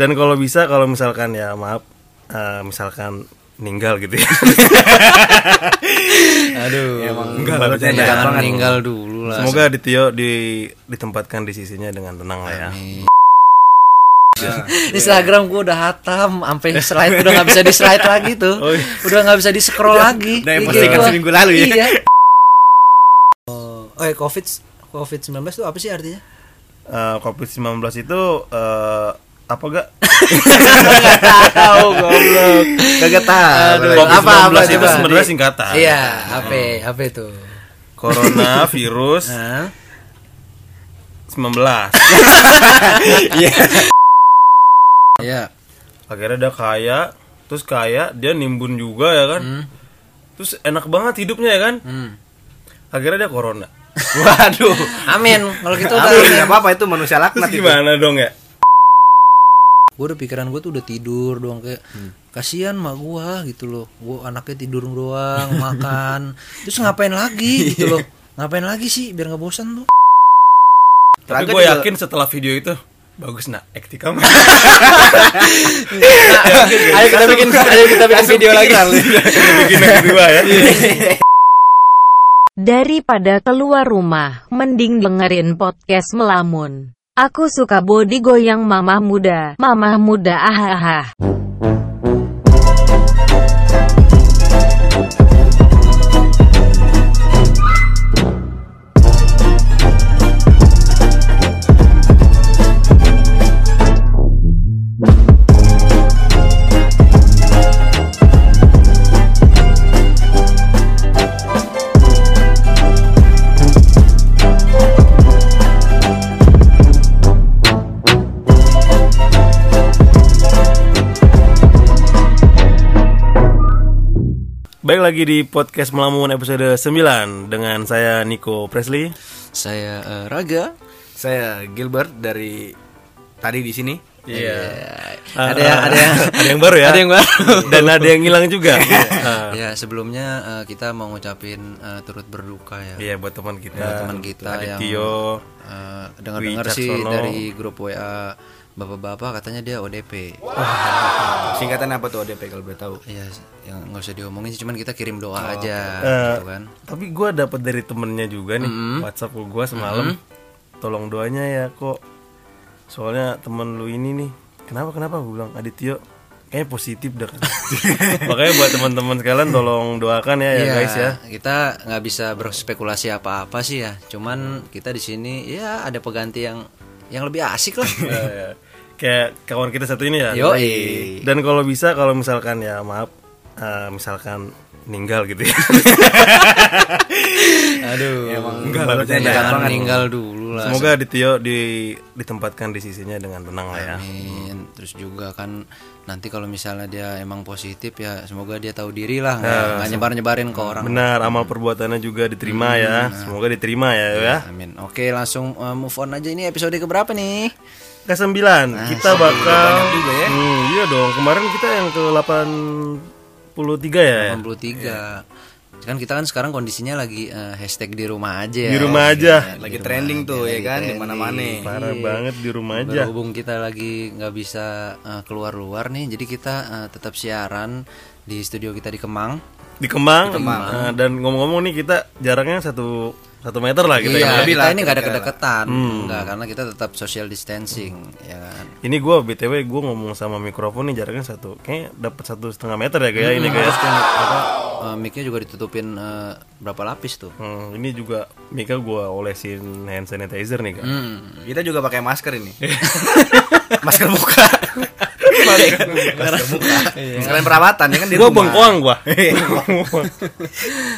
Dan kalau bisa kalau misalkan ya maaf eh, misalkan meninggal gitu ya. Aduh. Emang Enggak bercanda bercanda. Jangan meninggal dulu lah. Semoga Ditio di ditempatkan di sisinya dengan tenang lah ya. Amin. Instagram gue udah hatam, sampai slide udah nggak bisa di slide lagi tuh, Oh, iya. udah nggak bisa di scroll lagi. udah yang IG postingan gua. seminggu lalu ya. Iya. Oh, oh ya COVID COVID 19 itu apa sih artinya? Eh, Covid-19 itu eh, apa gak? Tahu goblok. Kagak tahu. Aduh, Covid-19 apa apa itu sebenarnya singkatan. Iya, apa apa itu? Corona virus Hah? 19. Iya. Iya. Akhirnya dia kaya, terus kaya dia nimbun juga ya kan. Hmm. Terus enak banget hidupnya ya kan. Hmm. Akhirnya dia corona. Waduh. Amin. Kalau gitu Tapi udah nggak apa-apa itu manusia Terus laknat itu. gimana dong ya? Gue udah pikiran gue tuh udah tidur doang kayak kasihan mak gua gitu loh. Gue anaknya tidur doang makan. Terus ngapain lagi gitu loh. Ngapain lagi sih biar nggak bosan tuh? Tapi gue juga- yakin setelah video itu bagus nak. Acting kamu. ayo kita bikin ayo kita bikin video lagi. Bikin yang kedua ya. Daripada keluar rumah, mending dengerin podcast melamun. Aku suka body goyang mamah muda, mamah muda ahaha. Lagi di podcast Melamun episode 9 dengan saya Nico Presley. saya eh, Raga Saya Gilbert dari tadi di sini. Iya. ada yang ada yang ada yang baru ya. ada yang baru Dan ada yang hilang juga. Ah, ya sebelumnya eh, kita mau ngucapin eh, turut berduka ya Iya buat teman kita. Buat teman kita yang- Tio. Eh, dengar Dwi dengar sih dari grup WA bapak-bapak katanya dia ODP Singkatan apa tuh ODP kalau boleh tahu? Iya, yang nggak usah diomongin sih, cuman kita kirim doa aja, Eh, gitu kan. Tapi gue dapat dari temennya juga nih WhatsApp gue semalam. Tolong doanya ya kok. Soalnya temen lu ini nih. Kenapa kenapa gue bilang Adityo kayaknya positif dah. Makanya buat teman-teman sekalian tolong doakan ya ya Iya, guys ya. Kita nggak bisa berspekulasi apa-apa sih ya, cuman kita di sini ya ada pengganti yang yang lebih asik lah. Ya, ya. Kayak kawan kita satu ini ya. Yo, Dan kalau bisa kalau misalkan ya maaf eh, misalkan meninggal gitu ya. Aduh, Enggak lah, bercanda jangan banget. meninggal dulu lah. Semoga Adityo di ditempatkan di sisinya dengan tenang lah ya. Amin. Terus juga kan nanti kalau misalnya dia emang positif ya semoga dia tahu diri lah nggak nggak nyebar-nyebarin ke orang. Benar, amal perbuatannya juga diterima ya. Semoga diterima ya ya. Amin. Oke, langsung uh, move on aja ini episode keberapa nih? Ke-9 kita bakal Hmm, iya dong. Kemarin kita yang ke 83 ya. ya? 83. Kan kita kan sekarang kondisinya lagi uh, hashtag di rumah aja. Di rumah aja. Lagi trending tuh ya kan di mana-mana. Parah banget di rumah aja. Berhubung kita lagi nggak bisa uh, keluar-luar nih, jadi kita uh, tetap siaran di studio kita di Kemang. Di Kemang. Nah, dan ngomong-ngomong nih kita jaraknya satu satu meter lah kita Iya, ya. lebih kita lah, ini nggak ada kedekatan, nggak karena kita tetap social distancing, ya kan. Ini gue btw gue ngomong sama mikrofon nih jaraknya satu, kayak dapat satu setengah meter ya kayak ini kayak. Apa, uh, mic-nya juga ditutupin uh, berapa lapis tuh? Hmm, ini juga Mika gue olesin hand sanitizer nih kan. Hmm. Kita juga pakai masker ini. masker muka. masker muka. Sekalian perawatan ya kan di Gue rumah. bengkoang gue.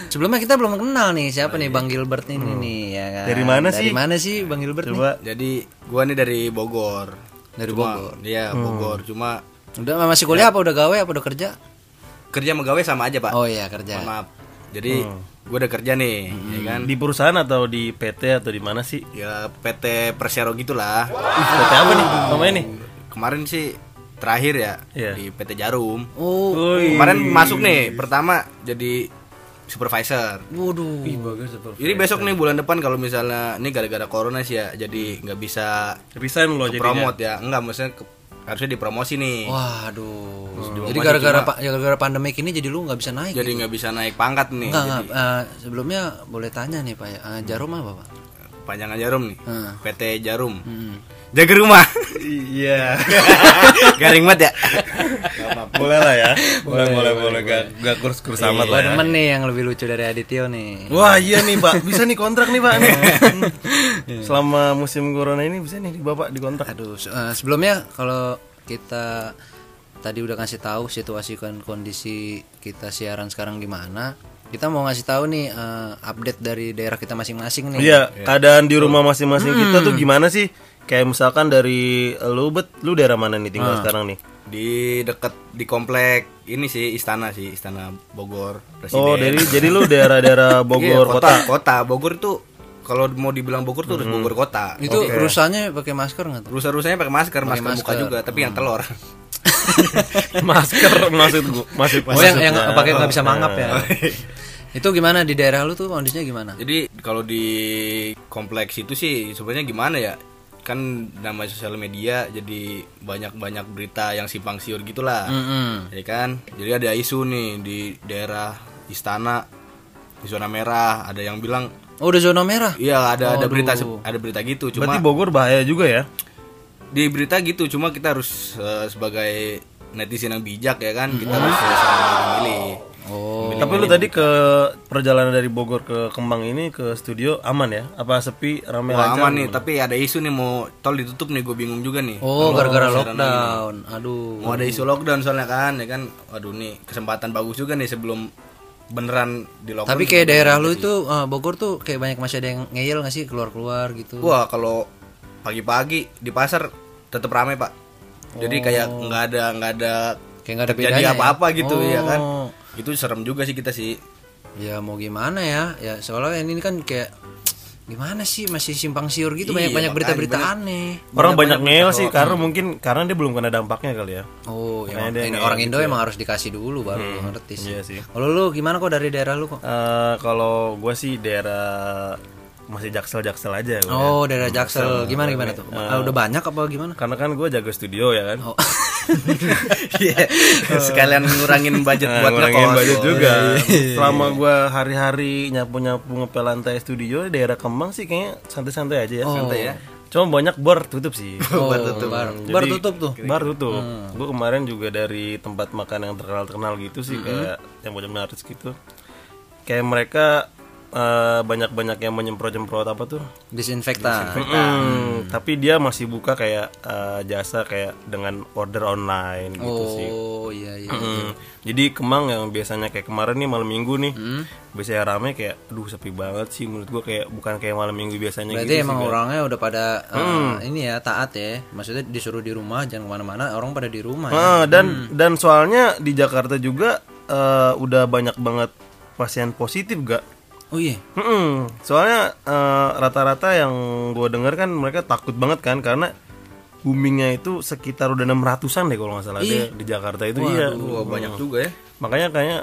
Sebelumnya kita belum kenal nih siapa nih Bang Gilbert ini nih ya kan. Dari mana Dari sih? mana sih Bang Gilbert nih? Coba Jadi gua nih dari Bogor. Dari Cuma- Bogor. Iya, Bogor. Cuma Udah masih kuliah apa udah gawe apa udah kerja? kerja sama gawe sama aja, Pak. Oh iya kerja. Maaf. Jadi gua udah kerja nih, ya kan? di perusahaan atau di PT atau di mana sih? Ya PT Persero gitulah. PT apa nih? Namanya nih? Kemarin sih terakhir ya Iya. di PT Jarum. Oh, Woi. Kemarin masuk nih, pertama jadi supervisor. waduh. Jadi besok nih bulan depan kalau misalnya ini gara-gara corona sih ya, jadi nggak bisa Resign loh jadinya. promote ya, enggak maksudnya ke- harusnya dipromosi nih. Waduh. dipromosi Jadi gara-gara pa- ya gara-gara pandemik ini jadi lu nggak bisa naik. Jadi gitu. nggak bisa naik pangkat nih. Enggak, Jadi enggak. Eh, sebelumnya boleh tanya nih Pak ya. Eh, jarum apa Pak? panjangan jarum nih. Hmm. PT Jarum. Hmm. Jaga rumah. Iya. Garing banget ya. boleh lah ya. Boleh boleh boleh gak gak kurs kurs amat Gua lah ya. demen nih yang lebih lucu dari Adityo nih. Wah iya nih pak, bisa nih kontrak nih pak nih. Selama musim corona ini bisa nih bapak dikontrak. Aduh, se- eh, sebelumnya kalau kita tadi udah ngasih tahu situasi kan kondisi kita siaran sekarang gimana, kita mau ngasih tahu nih eh, update dari daerah kita masing-masing nih. Iya, keadaan di rumah masing-masing kita tuh gimana sih? Kayak misalkan dari lu bet, lu daerah mana nih tinggal sekarang nih? Di dekat di komplek ini sih istana sih, istana Bogor. Presiden. Oh, dari jadi lu daerah-daerah Bogor Iya, kota. kota. Kota Bogor itu kalau mau dibilang Bogor tuh harus Bogor kota. Itu rusanya pakai masker nggak tuh? Rusa-rusanya pakai masker, masker, muka masker. juga, tapi yang telur. Masker maksud gua, maksud Oh yang yang pakai nggak bisa mangap ya. Itu gimana di daerah lu tuh kondisinya gimana? Jadi kalau di kompleks itu sih sebenarnya gimana ya? Kan nama sosial media jadi banyak-banyak berita yang simpang siur gitulah. Mm-mm. Jadi kan, jadi ada isu nih di daerah istana di zona merah, ada yang bilang Oh udah zona merah. iya ada ada Aduh. berita ada berita gitu, cuma Berarti Bogor bahaya juga ya? di berita gitu, cuma kita harus eh, sebagai netizen yang bijak ya kan, kita harus memilih. Oh. Tapi lu tadi ke perjalanan dari Bogor ke Kemang ini ke studio aman ya? Apa sepi, rame Wah lancar? aman nih, tapi ada isu nih mau tol ditutup nih, gue bingung juga nih. Oh gara-gara lockdown. Aduh. mau ada isu lockdown soalnya kan ya kan waduh nih kesempatan bagus juga nih sebelum beneran di lockdown Tapi kayak daerah lu itu eh, Bogor tuh kayak banyak masih ada yang ngeyel nggak sih keluar-keluar gitu. wah kalau pagi-pagi di pasar tetap ramai pak jadi kayak nggak ada nggak ada Kayak nggak ada jadi bedanya. ya? apa-apa gitu ya kan Oh. Itu serem juga sih kita sih Ya mau gimana ya? Ya soalnya ini kan kayak gimana sih masih simpang siur gitu Iya, banyak-banyak makanya berita-berita banyak- aneh. Orang banyak ngeyel sih karena mungkin karena dia belum kena dampaknya kali ya. Oh, ya, ini orang Indo gitu ya. emang harus dikasih dulu baru lu ngerti sih. Iya sih. Kalau lu gimana kok dari daerah lu kok? Eh, kalau gue sih daerah masih jaksel-jaksel aja gua ya. Oh, daerah Jaksel. Gimana gimana tuh? Ah, udah banyak apa gimana? Karena kan gue jaga studio ya kan. Oh. Iya. sekalian ngurangin budget Nah, buat ngurangin ngekos. budget Oh, juga. iya, Selama gue hari-hari nyapu-nyapu ngepel lantai studio daerah Kemang sih kayaknya santai-santai aja ya. Santai ya. Cuma banyak bar tutup sih. Oh, bar tutup. Bar, Hmm, bar jadi- tutup tuh. Bar tutup. Gue kemarin juga dari tempat makan yang terkenal-terkenal gitu sih kayak yang macam naris gitu. Kayak mereka eh, banyak-banyak yang menyemprot-semprot apa tuh? Disinfektan. Hmm, tapi dia masih buka kayak eh, jasa kayak dengan order online gitu sih. Oh, iya iya. Hmm, Jadi Kemang yang biasanya kayak kemarin nih malam minggu nih, Hmm. biasanya rame kayak, aduh sepi banget sih menurut gua kayak bukan kayak malam minggu biasanya Berarti gitu emang sih. Orangnya udah pada Hmm. ini ya taat ya. Maksudnya disuruh di rumah jangan ke mana-mana. Orang pada di rumah. ya. Ah, dan dan soalnya di Jakarta juga eh, udah banyak banget pasien positif gak? Oh iya. Mm-mm. Soalnya eh, rata-rata yang gue denger kan mereka takut banget kan karena boomingnya itu sekitar udah 600an deh kalau nggak salah deh di Jakarta itu iya. Wah, banyak juga ya. Makanya kayaknya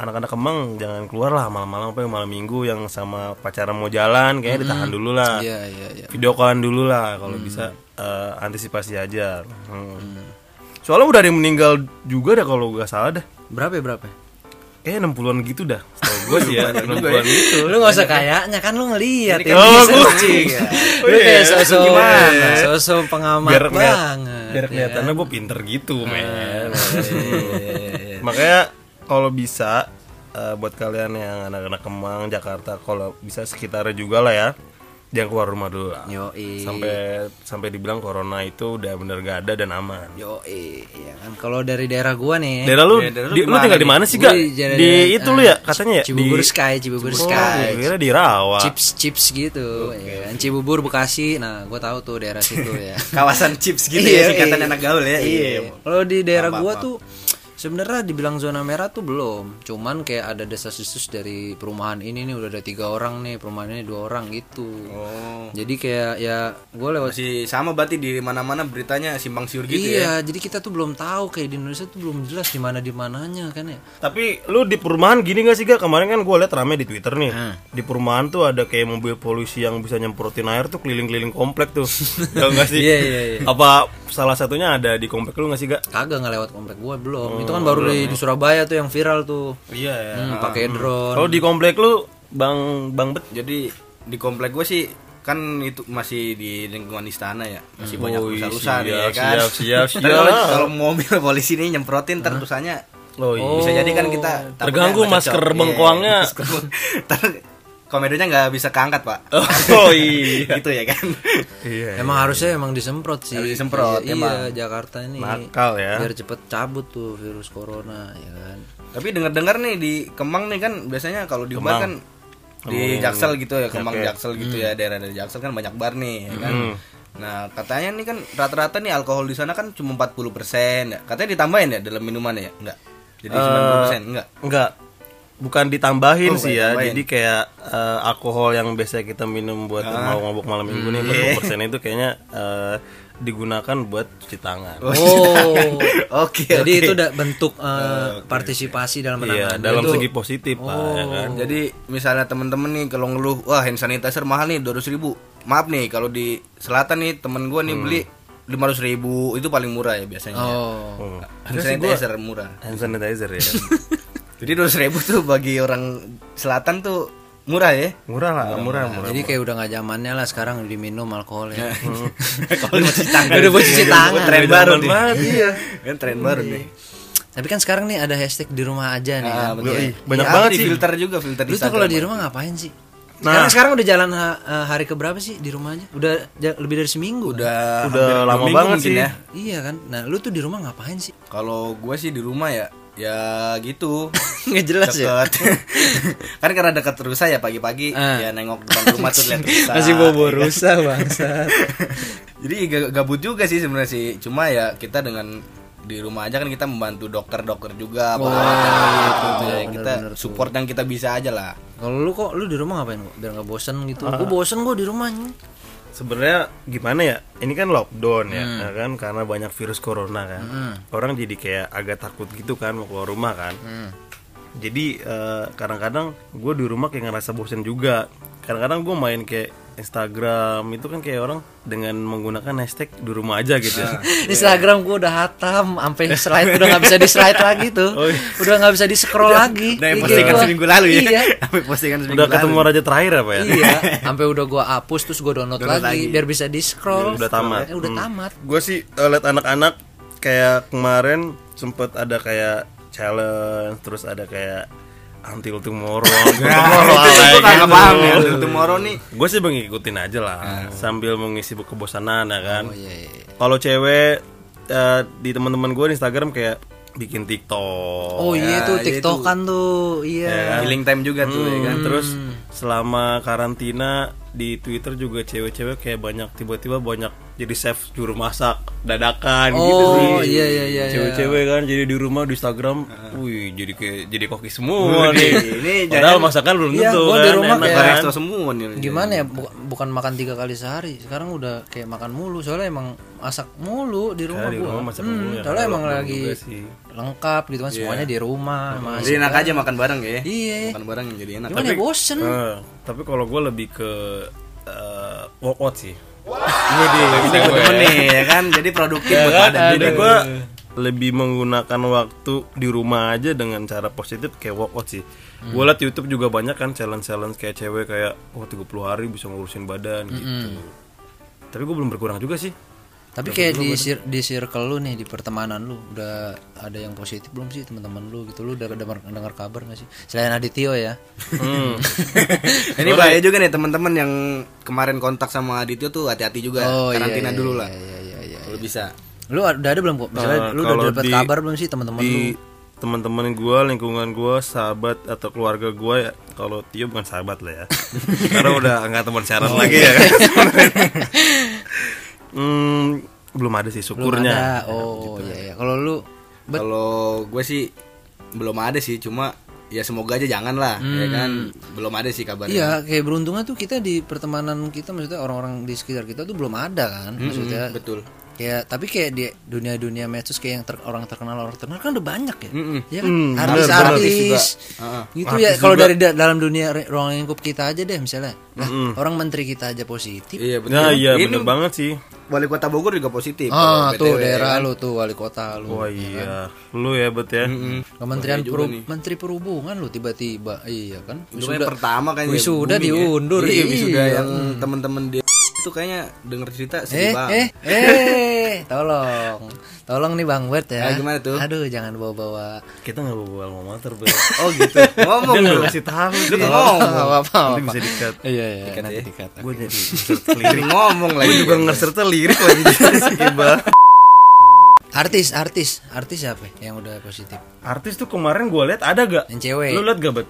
anak-anak Kemang jangan keluar lah malam-malam apa yang malam minggu yang sama pacaran mau jalan kayaknya ditahan dulu lah. Iya iya iya. Video callan dulu lah kalau bisa eh, antisipasi aja. Hmm. Soalnya udah ada yang meninggal juga dah kalau gak salah dah. Berapa ya berapa? Kayaknya 60-an gitu dah. Setahu gue sih ya 60-an gitu. Lu gak usah kayaknya kan lu ngeliat ya. Oh, Cing. Oh, Lu iya. kayak sosok Gimana? Sosok pengamat biar ngeliat, banget. biar ya. kelihatannya gue pinter gitu men iya, makanya kalau bisa eh, buat kalian yang anak-anak Kemang Jakarta kalau bisa sekitarnya juga lah ya jangan keluar rumah dulu lah Yoi. sampai sampai dibilang corona itu udah bener gak ada dan aman Yo, iya kan. Kalau dari daerah gua nih. daerah lu, Ya, daerah lu di, lu tinggal di mana sih gak? di Di, itu lu ya katanya ya? Cibubur di, Sky, Cibubur Oh, Sky. gue kira di Rawa Chips chips gitu. Ya kan. Cibubur Bekasi. Nah, gua tahu tuh daerah situ ya. Kawasan chips gitu Iya, ya singkatan iya. anak gaul ya. Iya. Kalau di daerah gua tuh sebenarnya dibilang zona merah tuh belum cuman kayak ada desas-desus dari perumahan ini nih udah ada tiga orang nih perumahan ini dua orang gitu Oh. jadi kayak ya gue lewat Masih sama berarti di mana-mana beritanya simpang siur gitu ya. iya jadi kita tuh belum tahu kayak di Indonesia tuh belum jelas di mana di mananya kan ya Tapi lu di perumahan gini gak sih gak? Kemarin kan gue liat rame di Twitter nih. Di perumahan tuh ada kayak mobil polisi yang bisa nyemprotin air tuh keliling-keliling komplek tuh. ya enggak sih? Iya, iya, iya. Apa salah satunya ada di komplek lu gak sih gak? kagak nggak lewat komplek gue belum itu kan baru di, di Surabaya tuh yang viral tuh. Iya ya. hmm, pakai drone. Kalau di komplek lu Bang Bang Bet? Jadi di komplek gue sih kan itu masih di lingkungan istana ya. Masih banyak Oh, iya, rusa-rusa nih ya siap, kan? siap, siap, kalau- siap. kalau mobil polisi ini nyemprotin ntar tusanya Oh iya. bisa jadi kan kita takutnya Terganggu masker cocok. Iya, bengkoangnya. masker beng- ntar komedonya nggak bisa keangkat pak Oh iya. gitu ya kan Iya. Emang harusnya emang disemprot sih. Harus disemprot, Iya, emang. iya, Jakarta ini. Nakal ya. Biar cepet cabut tuh virus corona, ya kan. tapi dengar-dengar nih di Kemang nih kan biasanya kalau di bar kan di Jaksel gitu ya Kemang Oke. Jaksel gitu ya daerah dari Jaksel kan banyak bar nih ya kan Hmm. nah katanya nih kan rata-rata nih alkohol di sana kan cuma 40% ya katanya ditambahin ya dalam minumannya ya enggak jadi 90% enggak Enggak. Bukan ditambahin Oh, sih ya. ditambahin. Jadi kayak eh, alkohol yang biasa kita minum buat mau mabuk malam minggu nih 40% itu kayaknya eh, digunakan buat cuci tangan. Oh. oke Jadi oke. itu udah bentuk eh, partisipasi dalam Iya, penanganan. dalam Itu- segi positif, Pak, ya kan. Jadi misalnya temen-temen nih kalau ngeluh, wah hand sanitizer mahal nih 200 ribu. Maaf nih kalau di selatan nih temen gua nih beli 500 ribu itu paling murah ya biasanya. Oh. Hmm. Hand sanitizer murah. Hand sanitizer ya. Jadi 200 ribu tuh bagi orang selatan tuh murah ya. murah lah, murah, murah. Jadi kayak udah nggak zamannya lah sekarang diminum alkohol ya. kalau mau cuci tangan. Udah mau cuci tangan. Tren Udah baru nih. banget, iya. Kan tren baru nih. Tapi kan sekarang nih ada hashtag di rumah aja nih. Ah, kan. betul. Iya. Banyak Iya, banget di sih. filter juga filter Lu tuh kalau di rumah ngapain sih? Nah. Sekarang sekarang udah jalan ha- eh, hari keberapa sih di rumah aja? Udah lebih dari seminggu. kan? udah Udah hampir dua lama banget sih. ya. Iya kan? Nah, lu tuh di rumah ngapain sih? Kalau gue sih di rumah ya ya gitu Nggak jelas ya. Kan karena dekat rusa ya pagi-pagi Ah. ya nengok depan rumah tuh lihat rusa Masih bobo ya kan? rusa bangsa. jadi ga- gabut juga sih sebenarnya sih cuma ya kita dengan di rumah aja kan kita membantu dokter-dokter juga perawat gitu tuh ya. kita support yang kita bisa aja lah Kalau lu kok lu di rumah ngapain kok? Biar nggak bosen gitu. Gue bosen gue di rumah nih. Sebenarnya gimana ya? Ini kan lockdown ya, ya kan karena banyak virus corona kan. Orang jadi kayak agak takut gitu kan mau keluar rumah kan. Jadi eh, kadang-kadang gue di rumah kayak ngerasa bosen juga. Kadang-kadang gue main kayak Instagram itu kan kayak orang dengan menggunakan hashtag di rumah aja gitu ya. Instagram gue udah hatam, sampai slide udah nggak bisa di slide lagi tuh. Udah nggak bisa di scroll lagi. Udah IG postingan gua. seminggu lalu ya Iya. Sampai postingan seminggu Udah lalu ketemu raja terakhir apa ya? iya, sampai udah gua hapus terus gua download, Download lagi, lagi. biar bisa di scroll. Udah tamat. Eh, udah tamat. gue sih eh, liat anak-anak kayak kemarin sempet ada kayak challenge terus ada kayak until tomorrow Nah, itu gue kagak paham ya Until tomorrow nih. Gue sih mengikutin aja lah sambil mengisi kebosanan ya kan? Oh iya, iya. kalau cewek eh, di teman-teman gue di Instagram kayak bikin TikTok. Oh iya tuh iya TikTokan tuh. Iya. healing time juga tuh ya kan? Hmm, terus selama karantina di Twitter juga cewek-cewek kayak banyak tiba-tiba banyak jadi chef juru masak dadakan gitu sih. Oh iya iya iya. iya. Cewek-cewek kan jadi di rumah di Instagram, wih jadi kayak jadi koki semua nih. ini Padahal masakan belum Iya, tentu gua kan. di rumah enak kayak- kan. resto semua nih Gimana ya bu- bukan makan tiga kali sehari. Sekarang udah kayak makan mulu soalnya emang masak mulu di rumah Ya, di gua. rumah masak Hmm, mulu ya, soalnya emang lagi. Lengkap gitu kan semuanya di rumah. Mas. jadi enak aja makan bareng ya Iya. makan bareng jadi enak Cuman ya bosen. Eh, tapi kalau gue lebih ke eh, workout sih. temen nih ya kan jadi produktif Ya buat kan? badan Jadi juga. gue lebih menggunakan waktu di rumah aja dengan cara positif kayak workout sih. Gue liat YouTube juga banyak kan challenge-challenge kayak cewek kayak oh 30 hari bisa ngurusin badan gitu. Tapi gue belum berkurang juga sih. Tapi kayak di sir- di circle lu nih di pertemanan lu udah ada yang positif belum sih teman-teman lu gitu? Lu udah dengar dengar kabar gak sih? Selain Adityo ya. Hmm. ini bahaya juga nih teman-teman yang kemarin kontak sama Adityo tuh hati-hati juga. Oh, iya, karantina iya, dulu iya, lah. iya iya iya kalau bisa. Lu ada ada belum kok misalnya Eh, lu udah dapat kabar belum sih teman-teman lu? di teman-teman gue, lingkungan gue, sahabat atau keluarga gue ya kalau Tio bukan sahabat lah ya, karena udah nggak teman syarat lagi ya kan. hmm, belum ada sih belum syukurnya. ada oh iya iya kalau lu Kalau gue sih belum ada sih, cuma ya semoga aja jangan lah, ya kan. Belum ada sih kabarnya. Iya, kayak beruntungnya tuh kita di pertemanan kita maksudnya orang-orang di sekitar kita tuh belum ada kan, maksudnya. betul. Kayak tapi kayak di dunia-dunia medsos kayak yang ter- orang terkenal orang terkenal kan udah banyak ya. Mm-mm. Ya kan? Hmm, bener. Artis-artis. Heeh. Gitu ya kalau dari da- dalam dunia ruang lingkup kita aja deh misalnya. Lah, orang menteri kita aja positif. Iya betul. Nah iya Ini bener banget sih Wali Kota Bogor juga positif. Ah, tuh BTW, daerah kan. lu tuh wali kota lu. Wah iya Lu ya bet ya Mm-mm. Kementerian Bahaya juga Peru- nih. Menteri Perhubungan lu tiba-tiba. Iya kan? Itu kayak pertama kan wisuda ya. diundur, Iya, wisuda iya. yang teman-teman dia itu kayaknya denger cerita Eh, sedih banget. eh, eh, tolong, tolong nih Bang Bert ya. Ah, gimana tuh? Aduh, jangan bawa-bawa. Kita gak bawa alma mater bet Oh gitu. Ngomong Dia ngasih tahu Lu sih ngomong. apa-apa. Nanti bisa dikat Iya, iya, Dikat nanti ya. dikat. Gue jadi lirik ngomong lagi. Gue juga ngeserta lirik lagi Iba Artis, artis, artis siapa yang udah positif? Artis tuh kemarin gue liat ada gak? Yang cewek. Lu liat gak bet?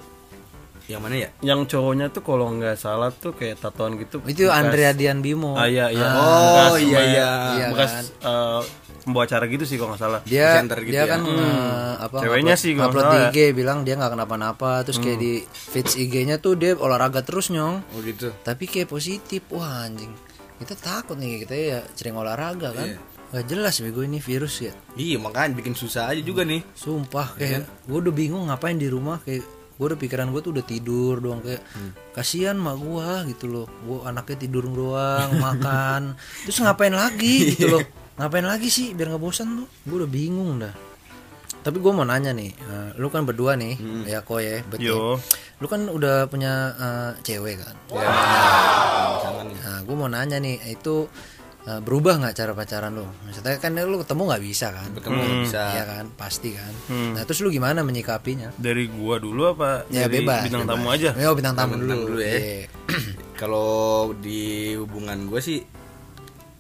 Yang mana ya? Yang cowoknya tuh kalau nggak salah tuh kayak tatoan gitu Itu bekas- Andrea Dian Bimo. Ah iya iya Oh, Bekas iya, iya. Iya, Bekas kan? eh, pembawa acara gitu sih kalau nggak salah Dia gitu dia ya. kan eh, apa Ceweknya upload- sih kalau upload nggak di salah IG bilang dia nggak kenapa-napa terus kayak di feeds IG-nya tuh dia olahraga terus nyong. Oh gitu. Tapi kayak positif. Wah, anjing. Kita takut nih kita ya sering olahraga kan. Gak jelas bego ini virus ya. Iya makanya bikin susah aja juga nih. Sumpah kayak gue udah bingung ngapain di rumah kayak gue udah pikiran gue tuh udah tidur doang kayak kasihan mak gue gitu loh. Gue anaknya tidur doang makan. Terus ngapain lagi gitu loh. Ngapain lagi sih biar nggak bosan tuh? Gue udah bingung dah. Tapi gue mau nanya nih eh, lu kan berdua nih ya kok ya betul lu kan udah punya eh, cewek kan? Ya. Nih. nah gue mau nanya nih itu eh, berubah nggak cara pacaran lu maksudnya kan lu ketemu nggak bisa kan Ketemu nggak bisa. Iya kan, pasti kan. Nah, terus lu gimana menyikapinya? dari gua dulu apa Ya dari bebas. bintang bebas. tamu aja Ya, bintang tamu Bintang dulu. dulu ya. Iya. Kalau di hubungan gue sih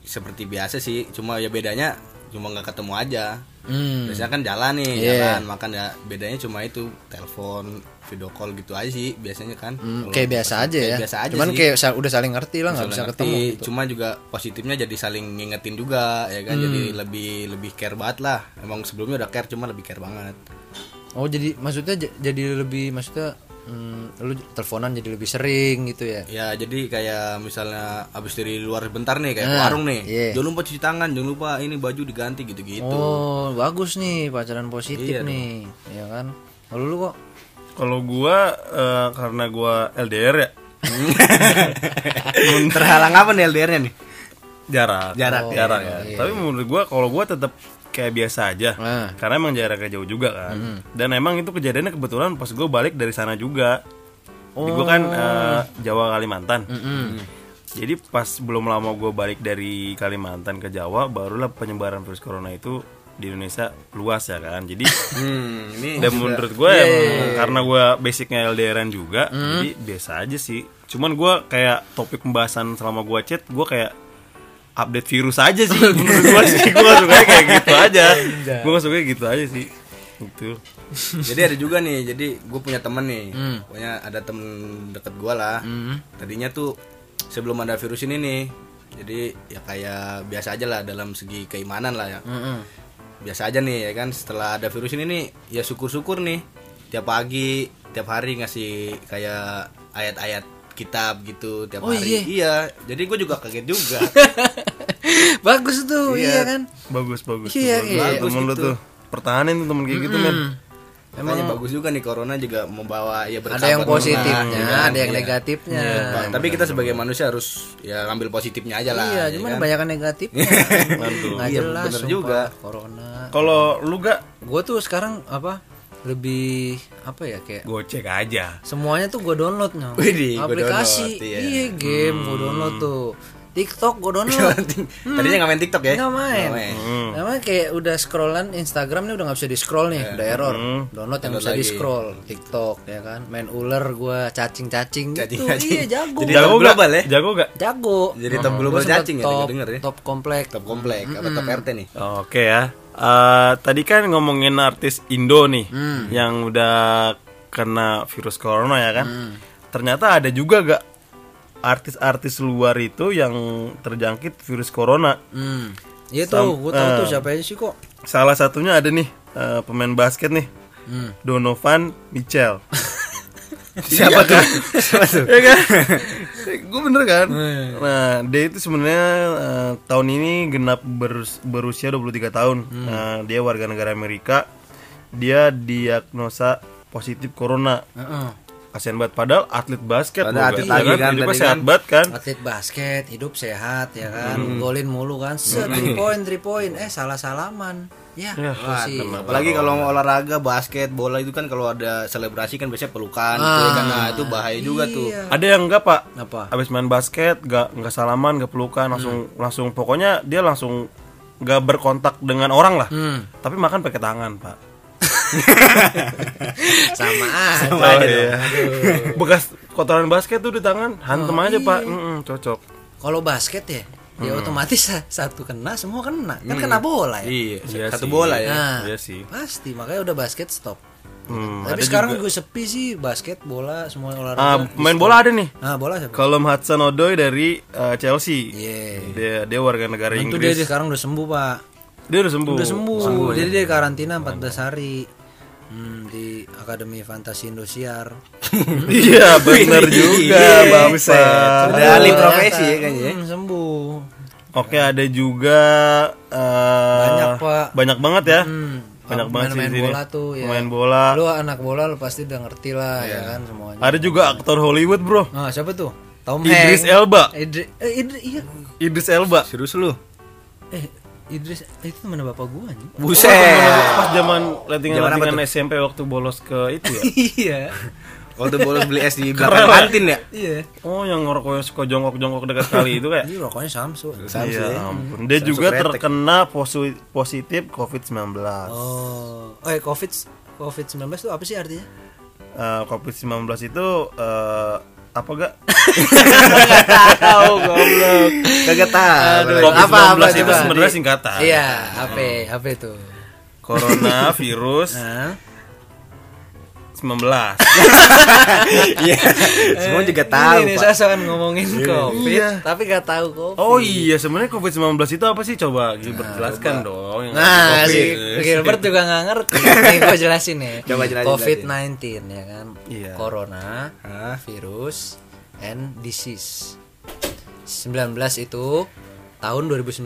seperti biasa sih, cuma ya bedanya cuma nggak ketemu aja. Hmm. Biasanya kan jalan nih, Iya. jalan makan ya. Bedanya cuma itu telepon, video call gitu aja sih biasanya kan. Hmm, kayak biasa aja kayak ya. biasa aja Cuman sih. kayak udah saling ngerti lah nggak bisa Saling ketemu. ngerti, gitu. Cuma juga positifnya jadi saling ngingetin juga ya kan. Hmm. Jadi lebih lebih care banget lah. Emang sebelumnya udah care cuma lebih care banget. Oh, jadi maksudnya jadi lebih maksudnya hmm, lu teleponan jadi lebih sering gitu ya. Ya jadi kayak misalnya abis dari luar bentar nih kayak Nah, warung nih. iya. Jangan lupa cuci tangan, jangan lupa ini baju diganti gitu-gitu. Oh, bagus nih pacaran positif Iya nih. Ya kan? Kalau lu kok kalau gua eh, karena gua LDR ya. Terhalang apa nih LDR-nya nih? jarak Jarak, jarak iya, ya. Iya, tapi menurut gua kalau gua tetap kayak biasa aja. Nah. karena emang jaraknya jauh juga kan. Dan emang itu kejadiannya kebetulan pas gua balik dari sana juga. Jadi gua kan eh, Jawa Kalimantan. Jadi pas belum lama gua balik dari Kalimantan ke Jawa barulah penyebaran virus corona itu di Indonesia luas ya kan. Jadi Hmm, ini dan menurut gue emang karena gue basicnya LDRan juga jadi biasa aja sih. Cuman gue kayak topik pembahasan selama gue chat gue kayak update virus aja sih. Menurut gue sih gue suka kayak gitu aja. Gue suka gitu aja sih. Gitu. Jadi ada juga nih, jadi gue punya temen nih, Hmm. pokoknya ada temen deket gue lah. Tadinya tuh sebelum ada virus ini nih, jadi ya kayak biasa aja lah dalam segi keimanan lah ya. Biasa aja nih ya kan. Setelah ada virus ini nih, ya syukur-syukur nih. Tiap pagi, tiap hari ngasih kayak ayat-ayat kitab gitu tiap Oh, hari. iya? Iya, jadi gue juga kaget juga. bagus tuh, iya, kan? bagus bagus Iya, tuh, iya. bagus temen lu tuh pertahanin tuh temen kayak gitu men Makanya bagus juga nih corona juga membawa ya berkah Ada yang orang, positifnya, ya kan? ada yang Iya. negatifnya. Pak, tapi kita sebagai manusia harus ya ngambil positifnya aja lah. Iya, ya cuman kan? kebanyakan negatifnya. Iya, jelas bener sumpah, juga. Corona. kalau lu gak Gue tuh sekarang apa? Lebih apa ya kayak gocek aja semuanya tuh gue download nih. Widih, gua Aplikasi, download, iya. iya game gue download tuh. TikTok gue download. Tadinya nggak main TikTok ya? Nggak main. Nggak main. Namanya kayak udah scrollan Instagram nih udah nggak bisa di scroll nih, udah error. Download yang bisa di scroll. TikTok ya kan. Main ular gue cacing-cacing gitu. Cacing-cacing. Iya jago. Jadi jago top gak global ya? jago gak jago. Jadi top Gua global cacing ya, top, denger ya? Top komplek. Top komplek apa top RT nih? Oke ya. Eh, tadi kan ngomongin artis Indo nih yang udah kena virus corona ya kan. Ternyata ada juga gak artis-artis luar itu yang terjangkit virus corona. Hmm. Iya tuh, gue tahu tuh eh. siapa aja sih kok. Salah satunya ada nih eh, pemain basket nih. Hmm. Donovan Mitchell. Siapa tuh? Siapa tuh? ya kan? gue bener kan? Iya. Nah, dia itu sebenarnya eh, tahun ini genap berus- berusia 23 tahun. Hmm. Nah, dia warga negara Amerika. Dia diagnosa positif corona. Heeh. Kasian banget padahal atlet basket Padahal atlet kan? lagi kan, Hidupnya tadi sehat kan. banget kan? Atlet basket, hidup sehat ya kan, Hmm. golin mulu kan, set three point, three point, eh salah salaman, ya, Ya, pasti. Apalagi kalau mau olahraga basket, bola itu kan kalau ada selebrasi kan biasanya pelukan, gitu ya kan. Nah, itu bahaya juga tuh. Iya. Ada yang enggak, Pak? Apa? Habis main basket gak nggak salaman, gak pelukan, langsung Hmm. langsung pokoknya dia langsung gak berkontak dengan orang lah. Hmm. Tapi makan pakai tangan, Pak. Sama aja. Oh, iya. Bekas kotoran basket tuh di tangan, hantem Oh, aja, iya. Pak. Mm-mm, cocok. Kalau basket ya, ya Hmm. otomatis sa- satu kena, semua kena, kan kena bola ya. Iya, Iya satu sih. bola ya. Nah, Iya sih. pasti makanya udah basket stop. Hmm, Tapi sekarang juga. juga sepi sih basket, bola, semua Ah, olahraga. main bola ada nih. Nah, bola siapa? Colum Hudson Odoi dari uh, Chelsea. Iya. Dia dia warga negara Itu dia, Inggris. dia sekarang udah sembuh, Pak. Dia udah sembuh. Udah sembuh. Jadi dia karantina 14 hari. Hmm, di Akademi Fantasi Indosiar. Iya, benar juga, Bapak. Udah ahli profesi ya kayaknya. ya. Hmm, sembuh. Oke, ada juga uh, Banyak, Pak. Banyak banget ya. Hmm, Banyak banget sih main di sini. bola tuh ya. Main bola. Lu anak bola lu pasti udah ngerti lah ya kan semuanya. Ada juga aktor Hollywood, Bro. Nah, siapa tuh? Tom Idris Hanks. Elba. Idris, eh, Idris iya. Idris Elba. Serius lu? Eh, Idris itu teman bapak gua nih. Buset. Pas zaman lettingan-lettingan SMP waktu bolos ke itu ya. iya. Waktu bolos beli es di belakang kantin ya? Iya. Oh, yang ngerokoknya suka jongkok-jongkok dekat kali itu kayak. Ini rokoknya Samsu. Iya, ampun. Dia juga terkena posi- positif COVID-19. Oh, eh Covid Covid-19 itu apa sih artinya? Eh, COVID-19 itu eh, apa gak? Tahu goblok. Kagak tahu. COVID-19 apa, apa, itu sebenarnya singkatan. Iya, apa apa itu? Corona virus? 19. Iya. Semua juga tahu, Ini Pak. saya ngomongin Covid, Iya. tapi gak tahu Covid. Oh iya, sebenarnya COVID-19 itu apa sih? Coba Gilbert jelaskan dong. yang Nah, si COVID. Gilbert juga nggak ngerti. Nih gue jelasin nih. Coba jelasin, COVID-19 ya kan. Iya. Corona, Hah? virus, and disease. 19 itu tahun 2019.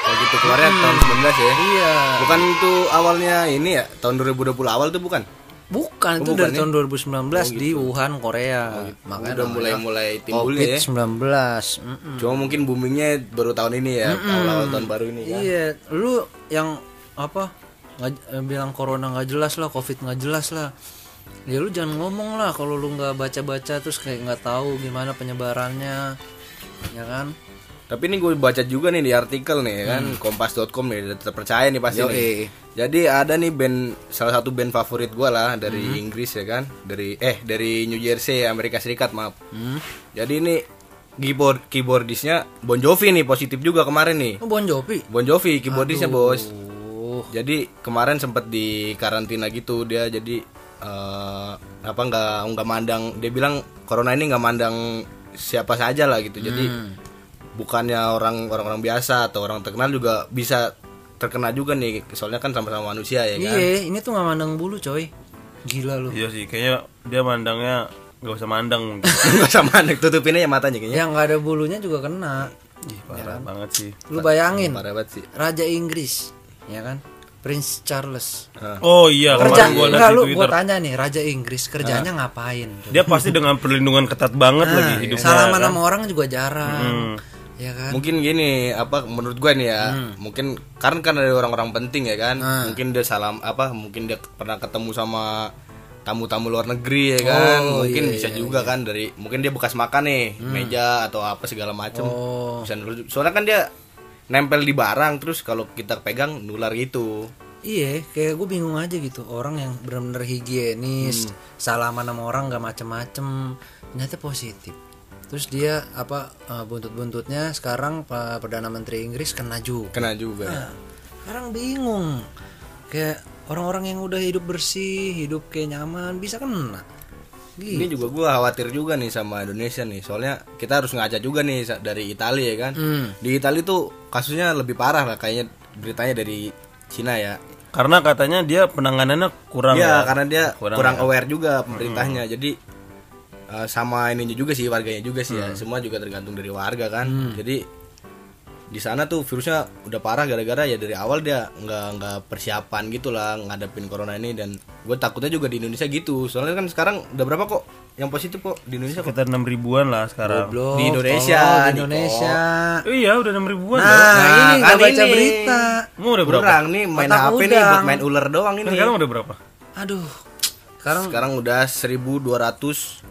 Kalau gitu keluarnya tahun 19 ya. Iya. Bukan itu awalnya ini ya, tahun 2020 awal tuh bukan? Bukan, itu bukan dari ya? tahun 2019 di Wuhan, Korea. Makanya Udah mulai-mulai timbulnya ya. COVID-19. Mm-mm. Cuma mungkin boomingnya baru tahun ini ya, awal-awal tahun baru ini kan. Iya, lu yang apa? Nggak, eh, bilang corona nggak jelas lah, covid nggak jelas lah. Ya lu jangan ngomong lah kalau lu nggak baca-baca terus kayak nggak tahu gimana penyebarannya, ya kan? Tapi ini gue baca juga nih di artikel nih kan, kompas.com nih, terpercaya nih pasti nih. Jadi ada nih band salah satu band favorit gue lah dari Inggris ya kan, dari eh dari New Jersey Amerika Serikat maaf. Jadi ini keyboard keyboardisnya Bon Jovi nih positif juga kemarin nih. Oh, Bon Jovi. Bon Jovi keyboardisnya bos. Oh, Jadi kemarin sempat di karantina gitu dia jadi eh, apa nggak nggak mandang dia bilang corona ini nggak mandang siapa saja lah gitu. Jadi bukannya orang orang-orang biasa atau orang terkenal juga bisa terkena juga nih. Soalnya kan sama-sama manusia ya kan. iya, ini tuh nggak mandang bulu, coy. Gila lu. Iya sih, kayaknya dia mandangnya nggak usah mandang mungkin. Nggak sama mandang tutupin aja matanya kayaknya. Yang nggak ada bulunya juga kena. Ih, parah banget sih. Lu bayangin, Parah banget sih. Raja Inggris, ya kan? Prince Charles. Oh iya, Kerja, kemarin gua enggak di lu Twitter. gua tanya nih, Raja Inggris kerjanya ngapain? coba? Dia pasti dengan perlindungan ketat banget Nah, lagi hidupnya. salaman kan? sama orang juga jarang. Ya kan? Mungkin gini, apa menurut gue nih ya, mungkin karena kan ada orang-orang penting ya kan, mungkin dia salam apa, mungkin dia pernah ketemu sama tamu-tamu luar negeri ya kan, Oh, mungkin iya, bisa iya, juga kan dari mungkin dia bekas makan nih, meja atau apa segala macem, Oh. bisa nular. Soalnya kan dia nempel di barang, terus kalau kita pegang nular gitu. Iya, kayak gue bingung aja gitu. Orang yang benar-benar higienis, salaman sama orang nggak macem-macem, ternyata positif. Terus dia apa eh, buntut-buntutnya sekarang Pak Perdana Menteri Inggris kena juga. Kena juga. Nah, sekarang bingung. Kayak orang-orang yang udah hidup bersih, hidup kayak nyaman bisa kena. Gitu. Ini juga gue khawatir juga nih sama Indonesia nih, soalnya kita harus ngaca juga nih dari Italia ya kan. Hmm. Di Italia tuh kasusnya lebih parah lah kayaknya beritanya dari Cina ya. Karena katanya dia penanganannya kurang. Iya, ya. karena dia Kurang kurang, ya. aware juga pemerintahnya. Jadi eh, sama ininya juga sih warganya juga sih ya. Semua juga tergantung dari warga kan. Jadi di sana tuh virusnya udah parah gara-gara ya dari awal dia nggak nggak persiapan gitulah ngadepin corona ini dan gue takutnya juga di Indonesia gitu. Soalnya kan sekarang udah berapa kok yang positif kok di Indonesia? Sekitar 6 ribuan lah sekarang. Goblok, Di Indonesia, tolong, di. Indonesia. Oh iya udah 6 ribuan Nah, loh. ini kan baca ini. berita. Mau udah berapa? Kurang nih main HP nih udang. buat main ular doang ini. sekarang udah berapa? Aduh. Sekarang Sekarang udah 1200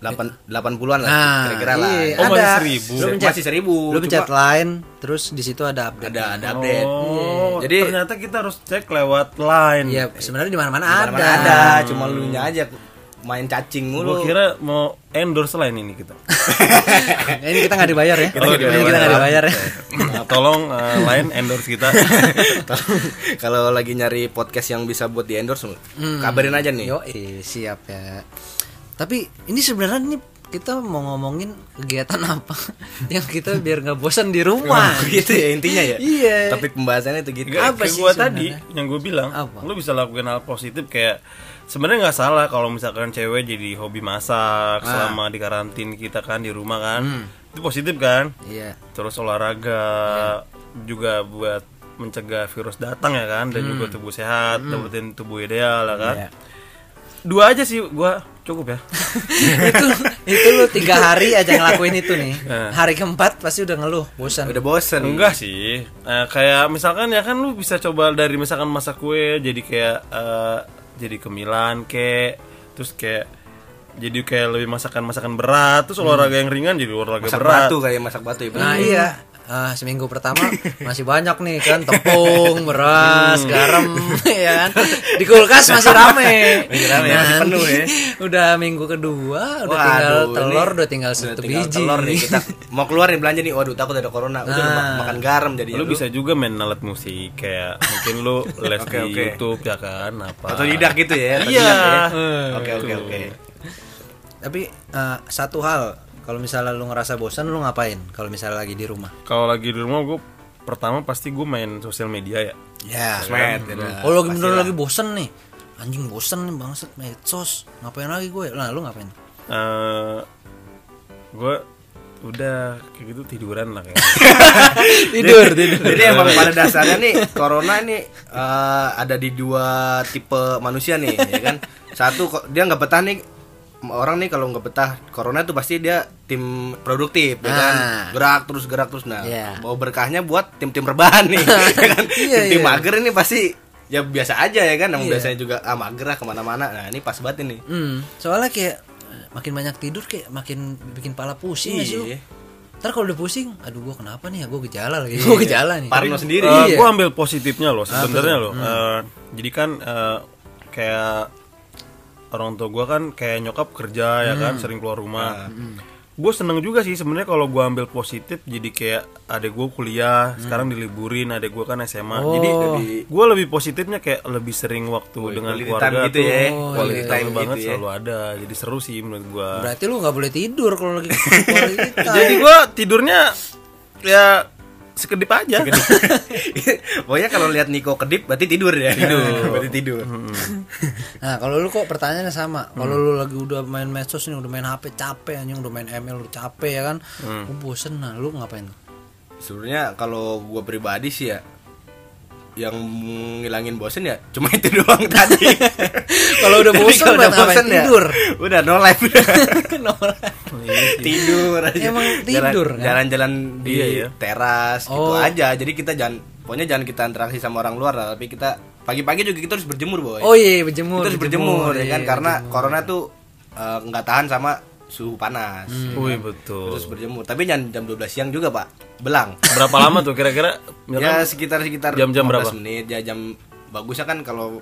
8 80-an lah Nah, kira-kira lah. iya, Oh, masih ada. seribu. Lu pencet, Masih seribu. lu pencet cuma line, terus di situ ada update. ada ada update. Oh, Jadi ternyata kita harus cek lewat line. Iya, sebenarnya di mana-mana Mana ada. ada, cuma lu nya aja main cacing Gue mulu. kira mau endorse line ini kita. ini kita nggak dibayar ya. Oh, ini kita nggak dibayar ya. Nah, tolong eh, line endorse kita. Kalau lagi nyari podcast yang bisa buat di endorse, kabarin aja nih. Yo, siap ya. Tapi ini sebenarnya nih kita mau ngomongin kegiatan apa yang kita biar nggak bosan di rumah. gitu ya intinya ya. Iya. Topik pembahasannya itu gitu. Apa sih gua sebenarnya? tadi yang gue bilang, Apa? lu bisa lakukan hal positif kayak sebenarnya nggak salah kalau misalkan cewek jadi hobi masak Ah. selama di karantin kita kan di rumah kan. Hmm. Itu positif kan? Iya. Terus olahraga juga buat mencegah virus datang ya kan dan juga tubuh sehat, dapetin tubuh ideal ya kan. Hmm. Dua aja sih gua cukup ya. itu itu lu tiga hari aja ngelakuin itu nih. Eh. Hari keempat pasti udah ngeluh, bosan. Udah bosen. Enggak sih, Eh, kayak misalkan ya kan lu bisa coba dari misalkan masak kue jadi kayak eh, jadi kemilan kek, terus kayak jadi kayak lebih masakan masakan berat, terus olahraga yang ringan jadi olahraga Masak berat. batu kayak masak batu ya. Nah iya Ah, seminggu pertama masih banyak nih kan tepung, beras, garam, ya kan di kulkas masih rame. Masih rame, masih penuh ya. Udah minggu kedua, udah Waduh, tinggal ini telur, udah tinggal udah satu tinggal biji. telur nih kita mau keluar nih belanja nih. Waduh takut ada corona. Udah Nah. mak- makan garam jadi Lu bisa juga main alat musik kayak mungkin lu les Oke, di oke. YouTube ya kan apa. atau lidah gitu ya. Iya. ya. Oke oke oke. Tapi eh, satu hal, kalau misalnya lu ngerasa bosan, lu ngapain? Kalau misalnya lagi di rumah? Kalau lagi di rumah gue pertama pasti gue main sosial media ya. Ya. Sosmed ya. Kalau lagi bener lagi bosen nih, anjing bosen nih bangsat medsos, ngapain lagi gue? Nah lu ngapain? eh gue udah kayak gitu tiduran lah kayak. tidur tidur. Jadi emang pada dasarnya nih corona nih eh, ada di dua tipe manusia nih, ya kan? Satu kok dia nggak betah nih orang nih kalau nggak betah corona tuh pasti dia tim produktif, ya kan? Ah. Gerak terus gerak terus nah. Iya. Bawa berkahnya buat tim-tim rebahan nih, ya kan? Iya, tim-tim iya. mager ini pasti ya biasa aja ya kan? Yang Iya. biasanya juga ah mager lah ke mana-mana. Nah ini pas banget ini. Hmm, soalnya kayak makin banyak tidur kayak makin bikin pala pusing nggak sih lu? Iya. Ntar kalau udah pusing, aduh gua kenapa nih ya? Gua gejala lagi. Gua gejala nih. Parno sendiri. Iya. Eh, gue ambil positifnya loh sebenarnya loh. Eh, jadi kan eh, kayak orang tua gue kan kayak nyokap kerja ya kan sering keluar rumah. Gue seneng juga sih sebenarnya kalau gue ambil positif jadi kayak adek gue kuliah sekarang diliburin adek gue kan SMA Oh. jadi gue lebih positifnya kayak lebih sering waktu dengan quality keluarga time gitu tuh ya. Oh, quality iya. time Gitu banget ya. selalu ada jadi seru sih menurut gue Berarti lu nggak boleh tidur kalau lagi jadi gue tidurnya ya sekedip aja Pokoknya kalau lihat Niko kedip berarti tidur ya. Tidur. berarti tidur. Nah, kalau lu kok pertanyaannya sama. Kalau lu lagi udah main medsos nih, udah main HP capek anjing, udah main ML udah capek ya kan. Lu bosen nah, lu ngapain? Sebenarnya kalau gue pribadi sih ya yang ngilangin bosen ya cuma itu doang tadi. Kalau udah bosen kalau buat ngapain? ya, Tidur. udah no life. Kenapa? tidur aja. Emang tidur, kan? Jalan-jalan di Iya, iya. teras gitu Oh. aja. Jadi kita jangan pokoknya jangan kita interaksi sama orang luar lah, tapi kita pagi-pagi juga kita harus berjemur, Boy. Oh iya, berjemur. kita harus berjemur, ya iya, kan karena berjemur. corona tuh eh, nggak tahan sama suhu panas. ya Wih kan? betul Terus berjemur. Tapi jangan jam 12 siang juga, Pak. Belang. berapa lama tuh kira-kira ya sekitar sekitar jam-jam 15 berapa? menit ya jam bagusnya kan kalau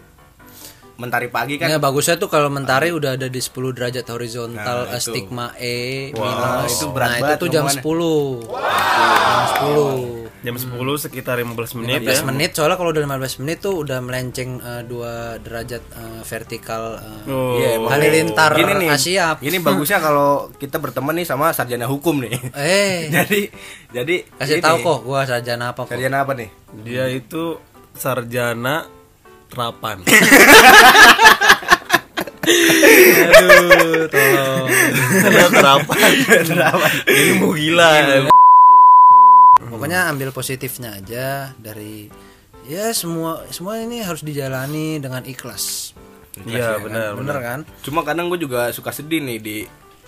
mentari pagi kan Ya bagusnya tuh kalau mentari udah ada di 10 derajat horizontal Nah, stigma E Wow, minus. itu berat nah, itu tuh jam omongannya. 10. Jam 10. jam 10 sekitar 15 menit 15 ya menit soalnya kalau udah 15 menit tuh udah melenceng eh, dua derajat eh, vertikal eh, Oh. Iya, emang. halilintar Gini nih, Asia. Ini bagusnya kalau kita berteman nih sama sarjana hukum nih. Eh, jadi jadi kasih tahu kok gua sarjana apa kok. Sarjana apa nih? dia itu sarjana terapan. Aduh, tolong. Karena terapan. terapan. Ilmu gila. Pokoknya ambil positifnya aja dari ya semua semua ini harus dijalani dengan ikhlas. Iya benar Bener kan? Cuma kadang gue juga suka sedih nih di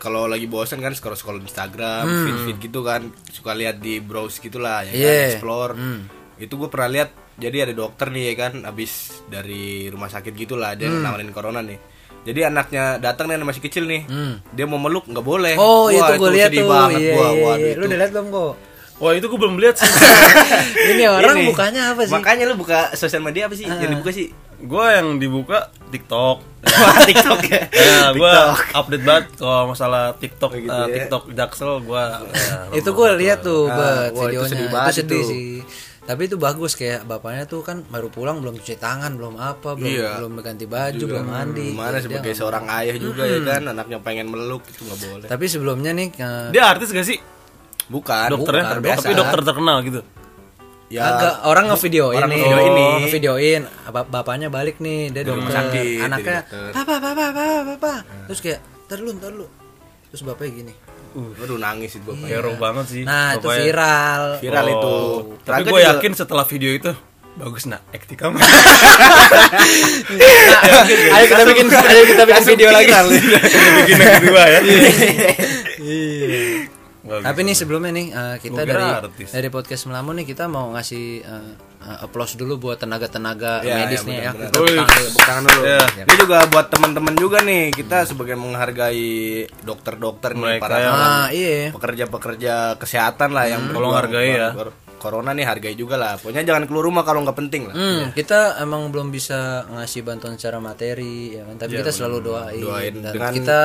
kalau lagi bosan kan scroll scroll Instagram, feed feed gitu kan, suka lihat di browse gitulah ya kan, Iya. explore. Itu gue pernah lihat jadi ada dokter nih ya kan, abis dari rumah sakit gitulah dia nanganin corona nih. Jadi anaknya datang nih masih kecil nih, dia mau meluk nggak boleh. Oh, Wah, itu gue lihat sedih tuh. banget Iya, gua. iya, Waduh, iya. Lu udah lihat belum kok? Wah itu gue belum lihat sih. Ini orang Ini. bukanya apa sih? Makanya lu buka sosial media apa sih? Yang dibuka sih? gue yang dibuka TikTok. TikTok ya. Ya, gue TikTok. update banget kalau masalah TikTok, gitu eh, ya. TikTok Jaksel gue. itu gue lihat tuh, Ah, bet, wah, itu videonya. sedih Itu banget sedih itu. sih. Tapi itu bagus kayak bapaknya tuh kan baru pulang belum cuci tangan, belum apa, belum Iya. belum ganti baju, belum mandi. Gimana Dia sebagai nggak mau. seorang ayah juga ya kan, anaknya pengen meluk itu nggak boleh. Tapi sebelumnya nih eh, Dia artis gak sih? Bukan, Dokternya? bukan, biasa. Tapi dokter terkenal gitu. Ya, agak orang ngevideoin orang nih, ngevideoin nih. ngevideoin Bap- bapaknya balik nih, dia Dari rumah dokter, sakit, anaknya, papa, papa, papa, papa, terus kayak, ntar dulu, terus bapaknya gini, Aduh nangis itu bapak. Hero banget sih. nah itu bapaknya. viral, Viral Oh, itu. Tapi gue yakin setelah video itu bagus nak acting kamu. ayo kita bikin, ayo kita bikin video lagi, bikin yang kedua ya. Bagus. Tapi nih sebelumnya nih uh, kita dari artis. dari podcast Melamun nih kita mau ngasih uh, uh, applause dulu buat tenaga-tenaga Ya, medis ya, nih ya. benar-benar. Tepuk tangan dulu. Tepuk tangan dulu. Ya. Ini juga buat teman-teman juga nih, kita sebagai menghargai dokter-dokter nih para yang- Ah iya. pekerja-pekerja kesehatan lah yang Tolong berjuang hargai ya. Corona nih hargai juga lah. Pokoknya jangan keluar rumah kalau nggak penting lah. Hmm, kita emang belum bisa ngasih bantuan secara materi ya kan, tapi kita selalu doain, Doain dan dengan- kita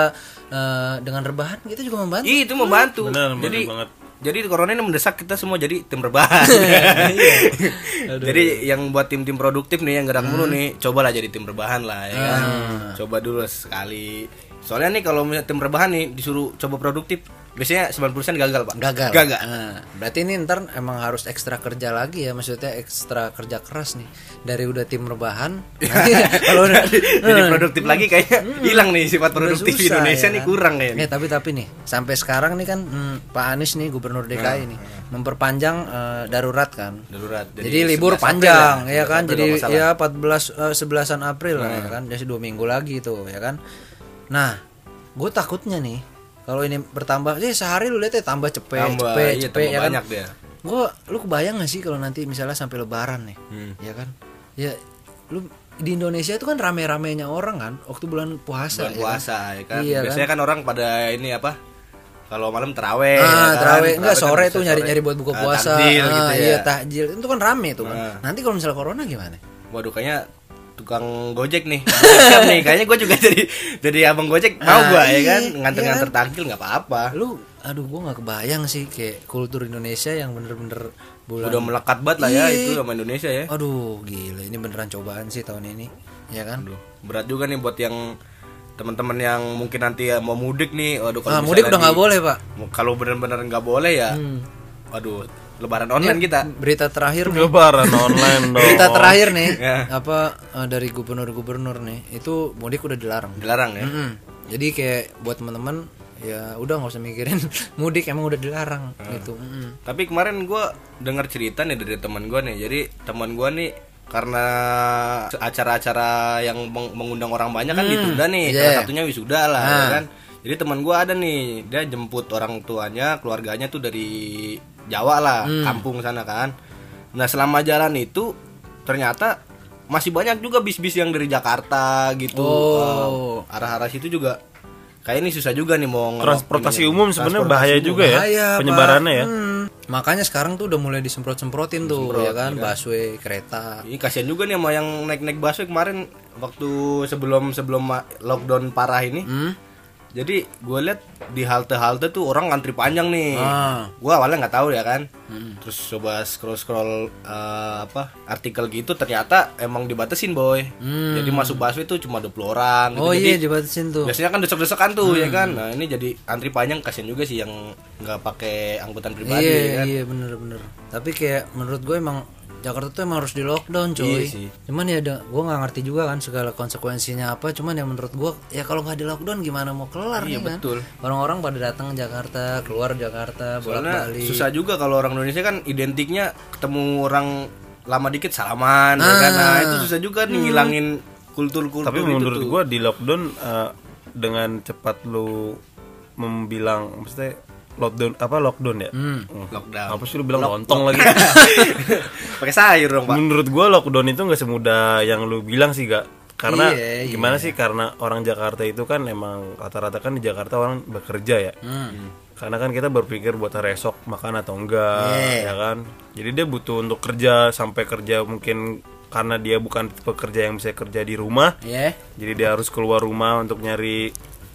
uh, dengan rebahan kita juga membantu. Ih, itu membantu. Benar, benar jadi banget. Jadi corona ini mendesak kita semua jadi tim rebahan. jadi yang buat tim-tim produktif nih yang gerak mulu nih, cobalah jadi tim rebahan lah ya kan. Coba dulu sekali. Soalnya nih kalau tim rebahan nih disuruh coba produktif, biasanya 90% gagal, Pak. Gagal. Gagal. Nah, berarti ini ntar emang harus ekstra kerja lagi ya, maksudnya ekstra kerja keras nih. Dari udah tim rebahan, nanti kalau udah jadi produktif lagi kayaknya hilang nih sifat produktif susah, Indonesia ya nih kurang kayaknya. Eh tapi tapi nih sampai sekarang nih kan hmm, Pak Anies nih Gubernur DKI nih memperpanjang eh, darurat kan. Darurat. Jadi, libur 11 April panjang ya, ya, 11 kan. April Jadi ya 14 eh, 11-an April lah ya kan. Jadi dua minggu lagi tuh ya kan. Nah, gue takutnya nih kalau ini bertambah sih sehari lu lihat ya tambah cepet Tambah, cepet iya, cepet tambah ya kan. banyak dia. Gue lu kebayang gak sih kalau nanti misalnya sampai lebaran nih. Hmm. Ya kan? Ya lu di Indonesia itu kan rame-ramenya orang kan waktu bulan puasa bulan ya kan? puasa ya kan. Iya, Biasanya kan orang pada ini apa? Kalau malam teraweh. Ah, ya kan? terawih enggak kan sore bisa tuh nyari-nyari buat buka Ah, puasa. takjil Ah, gitu ya. Iya, takjil. Itu kan rame tuh kan. Ah. Nanti kalau misalnya corona gimana? Waduh kayaknya tukang gojek nih nih kayaknya gue juga jadi jadi abang gojek mau Ah, gue ya iya, kan nganter-nganter iya takjil nggak apa-apa Lu aduh gua nggak kebayang sih kayak kultur Indonesia yang bener-bener bulan udah melekat banget lah ya Iya. itu sama Indonesia ya Aduh, gila ini beneran cobaan sih tahun ini. Ya kan? Aduh, berat juga nih buat yang teman-teman yang mungkin nanti ya mau mudik nih waduh Ah, kalau mudik misalnya udah nggak boleh, Pak. kalau bener-bener nggak boleh ya Hmm. waduh lebaran online kita Berita terakhir nih. Lebaran online dong. Berita terakhir nih, Ya. apa eh, dari gubernur-gubernur nih, itu mudik udah dilarang. dilarang ya Mm-mm. Jadi kayak buat teman-teman ya udah nggak usah mikirin mudik emang udah dilarang gitu. Mm-mm. Tapi kemarin gue dengar cerita nih dari teman gue nih. Jadi teman gue nih karena acara-acara yang meng- mengundang orang banyak kan ditunda nih. yeah. Salah satunya wisuda lah, ya Ah. kan. Jadi teman gue ada nih, dia jemput orang tuanya, keluarganya tuh dari Jawa lah, kampung sana kan. Nah selama jalan itu ternyata masih banyak juga bis-bis yang dari Jakarta gitu. Oh. Uh, arah-arah situ juga. Kayak ini susah juga nih mau Transportasi umum sebenarnya bahaya umum. juga ya Bahaya, penyebarannya ya. Hmm. Makanya sekarang tuh udah mulai disemprot-semprotin tuh Semprot, ya kan, iya kan? busway, kereta. Ini kasihan juga nih sama yang naik-naik busway kemarin waktu sebelum sebelum lockdown parah ini. Hmm? Jadi gue lihat di halte-halte tuh orang ngantri panjang nih. Ah. Gue awalnya nggak tahu ya kan. Terus coba scroll-scroll eh, apa artikel gitu ternyata emang dibatasin boy. Jadi masuk busway tuh cuma 20 orang. gitu. Oh Jadi iya dibatasin tuh. biasanya kan desek-desekan tuh ya kan. Nah ini jadi antri panjang kasihan juga sih yang nggak pakai angkutan pribadi Iya ya kan. iya bener-bener. Tapi kayak menurut gue emang Jakarta tuh emang harus di lockdown coy Iya sih. cuman ya ada gue nggak ngerti juga kan segala konsekuensinya apa cuman ya menurut gue ya kalau nggak di lockdown gimana mau kelar Iya, nih kan betul. orang-orang pada datang Jakarta keluar Jakarta bolak Soalnya balik susah juga kalau orang Indonesia kan identiknya ketemu orang lama dikit salaman ya kan. Nah, itu susah juga nih ngilangin kultur-kultur Tapi menurut tuh. gua di lockdown eh, dengan cepat lu membilang maksudnya lockdown apa lockdown ya? Hmm. lockdown. Apa sih lu bilang lontong lagi? Pakai sayur dong, Pak. Menurut gua lockdown itu nggak semudah yang lu bilang sih gak karena Iya, gimana sih karena orang Jakarta itu kan emang rata-rata kan di Jakarta orang bekerja ya karena kan kita berpikir buat hari esok makan atau enggak ya kan jadi dia butuh untuk kerja sampai kerja mungkin karena dia bukan pekerja yang bisa kerja di rumah ya jadi dia harus keluar rumah untuk nyari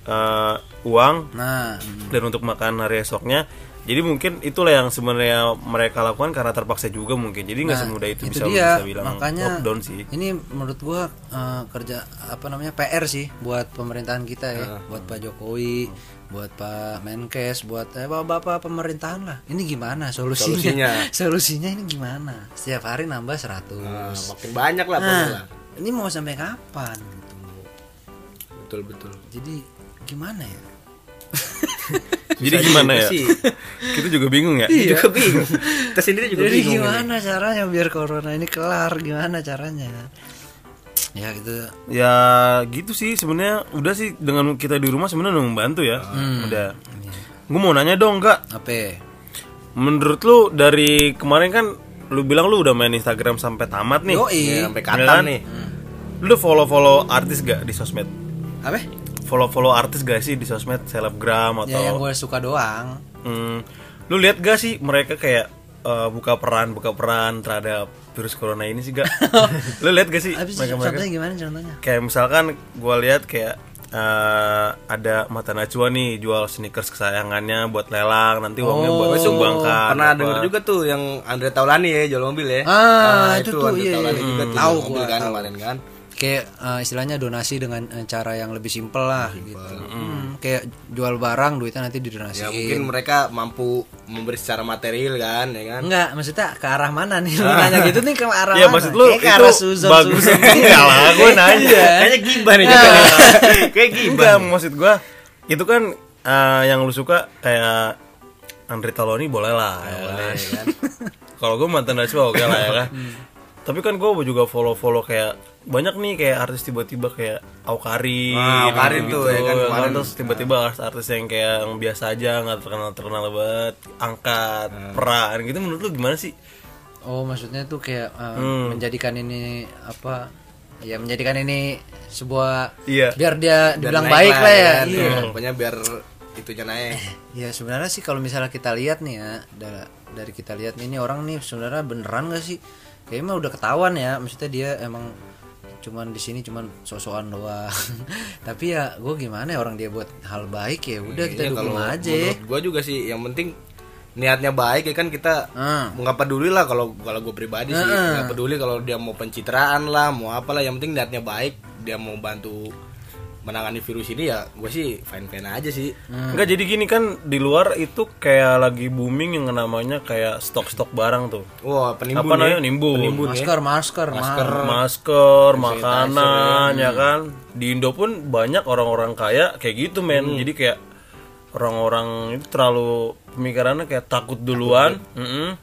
eh, uang nah dan untuk makan hari esoknya. Jadi mungkin itulah yang sebenarnya mereka lakukan karena terpaksa juga mungkin. Jadi nggak semudah itu, itu bisa dia. bisa bilang makanya lockdown sih. ini menurut gua eh, kerja apa namanya PR sih buat pemerintahan kita ya. Buat Pak Jokowi buat Pak Menkes buat eh, bapak-bapak pemerintahan lah. Ini gimana solusinya? Solusinya. solusinya ini gimana? Setiap hari nambah 100 Nah, makin banyak lah nah ini mau sampai kapan gitu? Betul betul. jadi gimana ya jadi gimana ya sih. kita juga bingung ya Juga bingung. Kita sendiri juga jadi bingung. ini. gimana caranya biar corona ini kelar gimana caranya ya gitu ya gitu sih sebenarnya udah sih dengan kita di rumah sebenarnya udah membantu ya Hmm. udah gue mau nanya dong kak apa menurut lu dari kemarin kan lu bilang lu udah main Instagram sampai tamat nih Yoi. Ya, sampai kapan kan? nih? lu udah follow follow artis gak di sosmed apa follow follow artis gak sih di sosmed selebgram atau ya yang gue suka doang Hmm, lu lihat gak sih mereka kayak eh, buka peran buka peran terhadap virus corona ini sih gak? lu lihat gak sih Habis mereka mereka contohnya gimana contohnya? kayak misalkan gua lihat kayak eh, ada mata Najwa nih jual sneakers kesayangannya buat lelang nanti uangnya buat Oh, disumbangkan pernah apa. denger juga tuh yang Andre Taulani ya jual mobil ya. Ah, itu tuh, Andre iya, Taulani iya. juga Hmm. tuh Tahu jual mobil kan kemarin kan. Kayak eh, istilahnya donasi dengan eh, cara yang lebih simpel lah gitu. Hmm, kayak jual barang duitnya nanti didonasiin. Ya mungkin mereka mampu memberi secara material kan ya kan. Enggak, maksudnya ke arah mana nih? Lu nanya gitu nih ke arah Iya mana? maksud lu Kayak ke itu arah Suzon, bagus enggak lah gue nanya Kayaknya gibah nih juga. Kayak gibah. enggak maksud gua itu kan eh, yang lu suka kayak Andre Taloni boleh lah ya kan? kalau gue mantan Najwa oke lah ya kan tapi kan gue juga follow follow kayak banyak nih kayak artis tiba-tiba kayak Aukarin Ah, Aukarin tuh, ya kan, kemarin. terus tiba-tiba artis-artis yang kayak yang biasa aja nggak terkenal terkenal banget angkat peran gitu menurut lu gimana sih Oh, maksudnya tuh kayak eh, Hmm. menjadikan ini apa? Ya menjadikan ini sebuah Iya. biar dia Biar dibilang naik baik lah ya. kan. Iya. Pokoknya biar itunya naik. Ya sebenarnya sih kalau misalnya kita lihat nih ya da- dari kita lihat nih, ini orang nih sebenarnya beneran gak sih? Kayaknya mah udah ketahuan ya, maksudnya dia emang cuman di sini cuman sosokan doang. Tapi ya gue gimana ya orang dia buat hal baik ya udah kita Iya, dukung aja. gua juga sih yang penting niatnya baik ya kan kita Hmm. nggak peduli lah kalau kalau gue pribadi sih nggak peduli kalau dia mau pencitraan lah mau apalah yang penting niatnya baik dia mau bantu menangani virus ini ya gue sih fine fine aja sih Enggak jadi gini kan di luar itu kayak lagi booming yang namanya kayak stok-stok barang tuh. wah penimbun Apa ya. namanya? Nimbun. Masker, masker, masker. Masker, makanan, ya kan. Di Indo pun banyak orang-orang kaya kayak gitu men. Jadi kayak orang-orang itu terlalu pemikirannya kayak takut duluan. Mm-mm.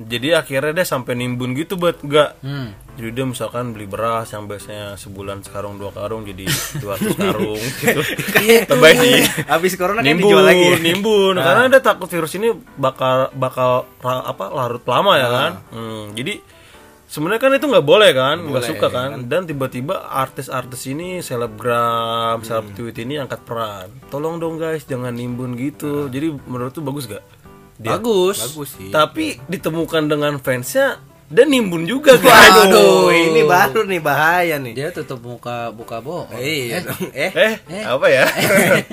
Jadi akhirnya dia sampai nimbun gitu buat enggak. Jadi dia misalkan beli beras yang biasanya sebulan sekarung dua karung jadi 200 karung gitu. Lebay sih. habis corona kan nimbun, dijual lagi ya? nimbun. Karena dia takut virus ini bakal bakal apa larut lama ya kan. Hmm, jadi sebenarnya kan itu nggak boleh kan, nggak suka kan. Dan tiba-tiba artis-artis ini selebgram, seleb tweet ini angkat peran. Tolong dong guys, jangan nimbun gitu. Jadi menurut tuh bagus gak? Dia. Bagus. bagus sih Tapi ditemukan dengan fansnya dan nimbun juga guys. Aduh, ini baru nih bahaya nih. Dia tutup muka buka bohong. Iya dong. Eh, Eh, apa ya?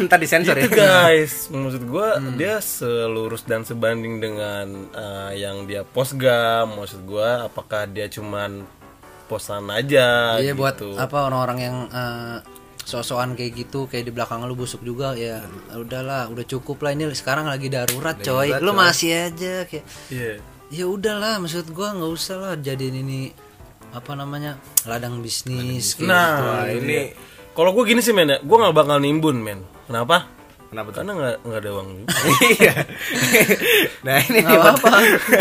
ntar disensor ya. itu guys maksud gua dia selurus dan sebanding dengan eh, yang dia post gak maksud gua apakah dia cuman posan aja Iya buat gitu. apa orang-orang yang eh, sosokan kayak gitu kayak di belakang lu busuk juga ya udahlah udah cukup lah ini sekarang lagi darurat coy lu masih aja kayak Iya. ya udahlah maksud gua nggak usah lah jadiin ini apa namanya ladang bisnis kayak Nah, gitu. Ini Kalau gue gini sih men ya, gue nggak bakal nimbun men. Kenapa? kenapa tuh? Karena nggak nggak ada uang juga. Iya. nah ini apa-apa.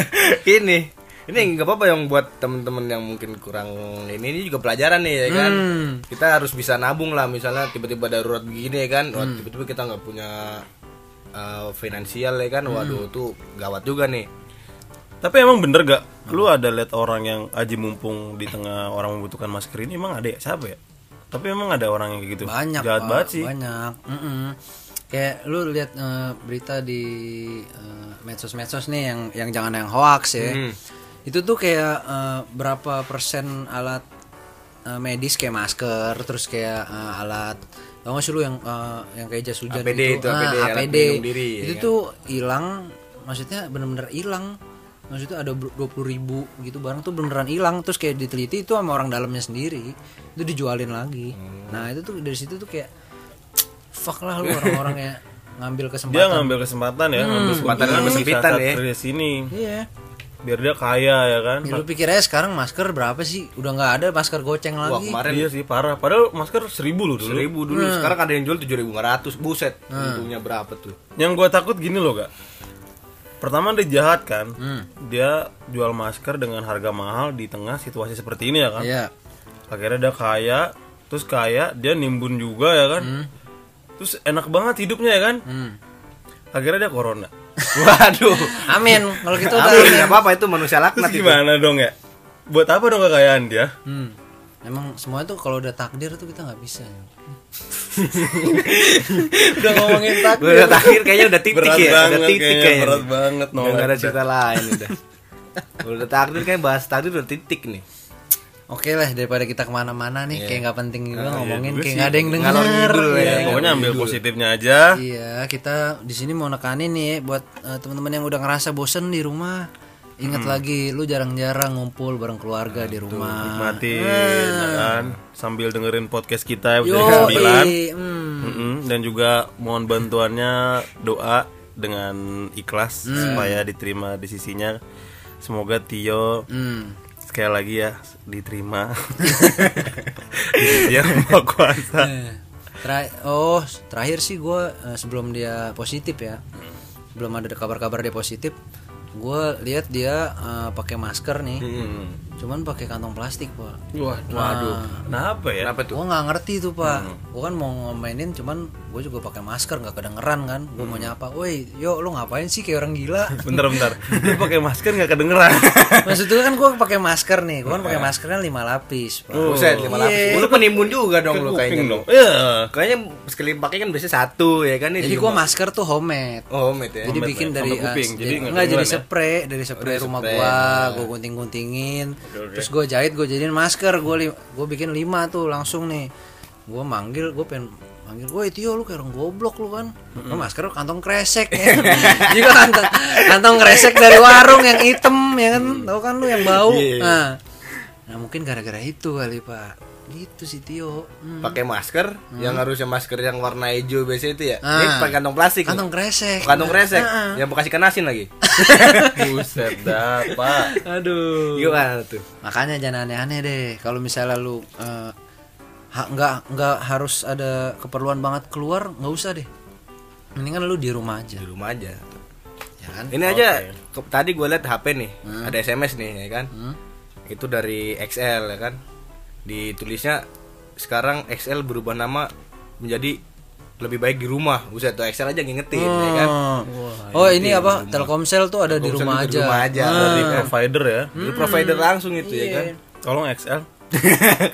ini ini nggak apa-apa yang buat temen-temen yang mungkin kurang ini ini juga pelajaran nih ya kan. Hmm. Kita harus bisa nabung lah misalnya tiba-tiba darurat begini ya kan. Hmm. Wah, tiba-tiba kita nggak punya uh, finansial ya kan. Hmm. Waduh tuh gawat juga nih. Tapi emang bener gak? Lu ada lihat orang yang aji mumpung di tengah orang membutuhkan masker ini emang ada ya? Siapa ya? Tapi emang ada orang yang kayak gitu. banyak Jahat Pak, banget sih. banyak Mm-mm. kayak lu lihat eh, berita di eh, medsos-medsos nih yang yang jangan yang hoax ya Hmm. Itu tuh kayak eh, berapa persen alat eh, medis kayak masker terus kayak eh, alat tau gak sih lu yang eh, yang kayak jas hujan APD itu, Ah, APD, alat APD. pelindung diri, ya itu kan? tuh hilang maksudnya bener-bener hilang maksudnya ada dua puluh ribu gitu barang tuh beneran hilang terus kayak diteliti itu sama orang dalamnya sendiri itu dijualin lagi Hmm. nah itu tuh dari situ tuh kayak fuck lah lu orang-orang ya ngambil Dia kesempatan ngambil kesempatan ya, ngambil Kesempatan keuntungan yang kesempitan ya. Dari sini. iya Biar dia kaya ya kan. ya, lu pikir aja sekarang masker berapa sih udah nggak ada masker goceng Wah lagi kemarin Iya sih parah. Padahal masker seribu loh dulu. seribu dulu sekarang ada yang jual tujuh ribu buset untungnya berapa tuh Yang gue takut gini loh gak. Pertama dia jahat kan. Hmm. Dia jual masker dengan harga mahal di tengah situasi seperti ini ya kan. iya Akhirnya dia kaya, terus kaya dia nimbun juga ya kan. Terus enak banget hidupnya ya kan. hmm. Akhirnya dia corona. Waduh amin kalau gitu udah Amin, nggak apa-apa itu manusia laknat Terus itu gimana dong ya? Buat apa dong kekayaan dia? Hmm. Emang semuanya tuh kalau udah takdir tuh kita nggak bisa. udah ngomongin takdir. udah terakhir kayaknya udah titik berat ya banget udah titik kayaknya, kayaknya berat nih. banget no. udah ada cerita lain udah udah takdir kayak bahas takdir udah titik nih Oke lah daripada kita ke mana-mana nih kayak nggak penting juga ngomongin juga kayak nggak ada yang denger. Ngalor ngidul Iya. ya. Pokoknya ambil positifnya aja. Iya kita di sini mau nekanin nih ya, buat eh, teman-teman yang udah ngerasa bosen di rumah. Ingat lagi lu jarang-jarang ngumpul bareng keluarga di rumah. Nikmatin ya kan sambil dengerin podcast kita Yo, episode 9. hmm. Mm-mm, dan juga mohon bantuannya doa dengan ikhlas supaya diterima di sisinya. Semoga Tio Hmm. Sekali lagi ya diterima di sisi yang maha kuasa. Eh, Tera- oh terakhir sih gue sebelum dia positif ya belum ada kabar-kabar dia positif gue lihat dia eh, pakai masker nih Hmm. Cuman pakai kantong plastik pak Waduh, waduh. Kenapa ya? kenapa tuh gue nggak ngerti tuh pak gue kan mau ngomainin cuman gue juga pakai masker nggak kedengeran kan gue mau nyapa woi yo lu ngapain sih kayak orang gila Bentar bentar. Lu pakai masker nggak kedengeran. maksudnya kan gue pakai masker nih gue kan pakai masker kan lima lapis pak buset lima Iya. lapis lu penimbun juga dong lu kayaknya dong. Iya. kayaknya sekali pakai kan biasanya satu ya kan ini jadi gue rumah. masker tuh homemade oh homemade ya jadi Homemade bikin ya, dari kuping. ah, Jadi nggak enggak jadi ya? spray dari spray rumah spray. gua gua gunting-guntingin terus gua jahit gua jadiin masker gua li- gua bikin lima tuh langsung nih. Gua manggil gua pengen manggil woi Tio lu kayak orang goblok lu kan. Lu masker kantong kresek ya juga kantong kantong kresek dari warung yang hitam ya kan? Tahu kan lu yang bau? Iya. nah nah mungkin gara-gara itu kali pak gitu sih Tio. Hmm. pakai masker yang harusnya masker yang warna hijau biasa itu ya? Ini Ah. pakai kantong plastik. Kantong kresek. Kantong kresek? Ah, ah. yang bekas ikan asin lagi. Buset dah, Pak. aduh. Gimana tuh? Makanya jangan aneh-aneh deh kalau misalnya lu eh, ha- nggak nggak harus ada keperluan banget keluar nggak usah deh. Mendingan lu di rumah aja. Di rumah aja. Ya kan? Ini aja ke- tadi gue liat HP nih ada SMS nih ya kan? Hmm. itu dari XL ya kan ditulisnya sekarang XL berubah nama menjadi lebih baik di rumah. Buset tuh XL aja ngingetin ya kan? Oh. Ini apa? Telkomsel tuh ada di Telkomsel rumah juga aja. di rumah aja. Ah. Dari provider ya. Dari provider langsung itu ya kan? Tolong XL.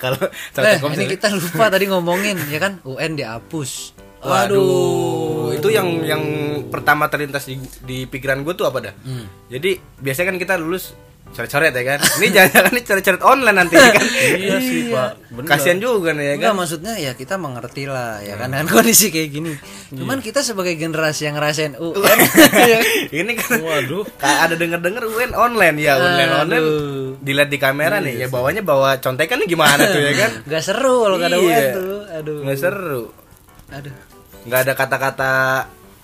kalau kalau eh Telkomsel. ini kita lupa tadi ngomongin ya kan? UN dihapus. Waduh, itu yang yang pertama terlintas di, di pikiran gue tuh apa dah? Hmm. Jadi biasanya kan kita lulus coret-coret ya kan. Ini jangan-jangan ini coret-coret online nanti ya kan. Iya sih, Pak. Bener. Kasihan juga nih ya Enggak kan. maksudnya ya kita mengerti lah ya kan dengan kondisi kayak gini. Cuman kita sebagai generasi yang ngerasain UN ya kan? Ini kan Waduh. kayak ada denger-denger UN online ya, online online. Dilihat di kamera nih, ya bawanya bawa contekan nih gimana tuh ya kan? Gak seru kalau gak ada Iya. UN tuh. Aduh. Nggak seru. Aduh. Nggak ada kata-kata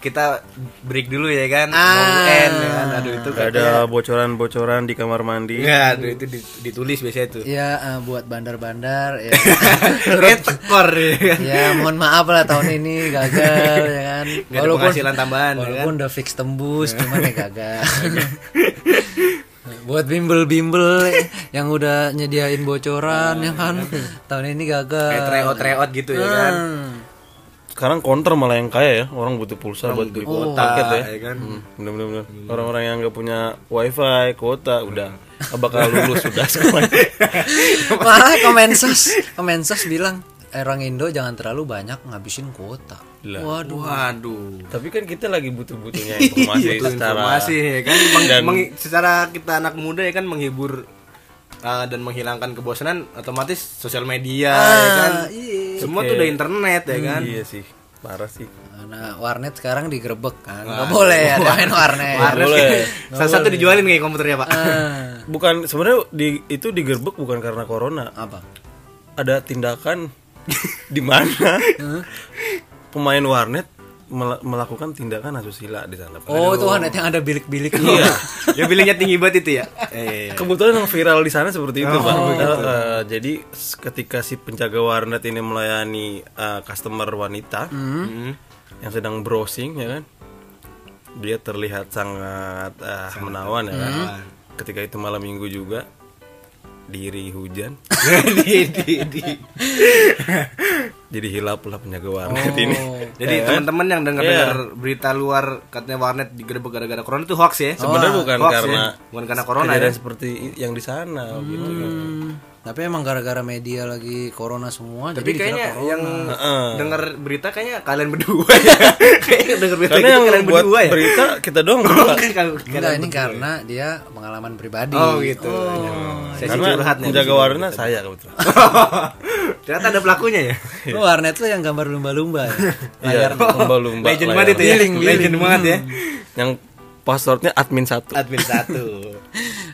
kita break dulu ya kan. Ah. Mau UN ya kan. Aduh itu Gak ada bocoran-bocoran di kamar mandi. Enggak, aduh itu di- ditulis biasanya tuh. Ya eh, buat bandar-bandar ya. Tekor ya kan. ya mohon maaf lah tahun ini gagal ya kan. Nggak ada penghasilan tambahan, ya Walaupun kan? udah fix tembus cuman ya gagal. buat bimbel-bimbel yang udah nyediain bocoran ya kan. Tahun ini gagal. Kayak tryout tryout gitu ya kan. Hmm. Sekarang counter malah yang kaya ya. Orang butuh pulsa buat beli Kuota paket ya. ya kan. Hmm, bener-bener. Orang-orang yang nggak punya wifi, kuota, udah bakal lulus sudah. Malah Kemensos, Kemensos bilang "Eh, orang Indo jangan terlalu banyak ngabisin kuota. Lah. Waduh. Waduh. Tapi kan kita lagi butuh-butuhnya informasi Itu secara informasi ya kan Meng- Dan- meng- secara kita anak muda ya kan menghibur uh, dan menghilangkan kebosanan otomatis sosial media ya kan iya. semua tuh udah internet ya kan Iya sih, parah sih. Nah, warnet sekarang digerebek kan. Nggak boleh ada main warnet. Warnet boleh. salah satu dijualin kayak komputernya pak Ah, Bukan sebenarnya di itu digerebek bukan karena corona. apa? Ada tindakan di mana pemain warnet melakukan tindakan asusila di sana. Oh, itu warnet yang ada bilik-biliknya. Iya. ya bilingnya tinggi banget itu ya eh, Kebetulan yang viral di sana seperti itu, Pak. Eh, eh, jadi s- ketika si penjaga warnet ini melayani eh, customer wanita hmm. yang sedang browsing ya kan. Dia terlihat sangat eh, menawan ya kan. Ketika itu malam Minggu juga diri hujan. di, di, di. Jadi hilap lah penjaga warnet ini. jadi kan? teman-teman yang dengar dengar berita luar katanya warnet digerebek gara-gara corona itu hoax ya Sebenarnya bukan Hoax karena ya? bukan karena corona ya seperti yang di sana gitu. Hmm, tapi emang gara-gara media lagi corona semua Tapi jadi kayaknya corona. yang Heeh. dengar berita kayaknya kalian berdua ya. kayaknya dengar berita Karena gitu yang kalian buat berdua ya. berita kita doang. Kan kalau Enggak, ini berdua. karena dia pengalaman pribadi. Oh gitu. Sesi Karena curhat nih. penjaga warnet saya kebetulan. Ternyata ada pelakunya ya. Lu warnet tuh yang gambar lumba-lumba ya. Iya, lumba-lumba. Legend layar. banget itu ya. Billing. Legend banget ya. Yang passwordnya admin satu. Admin satu.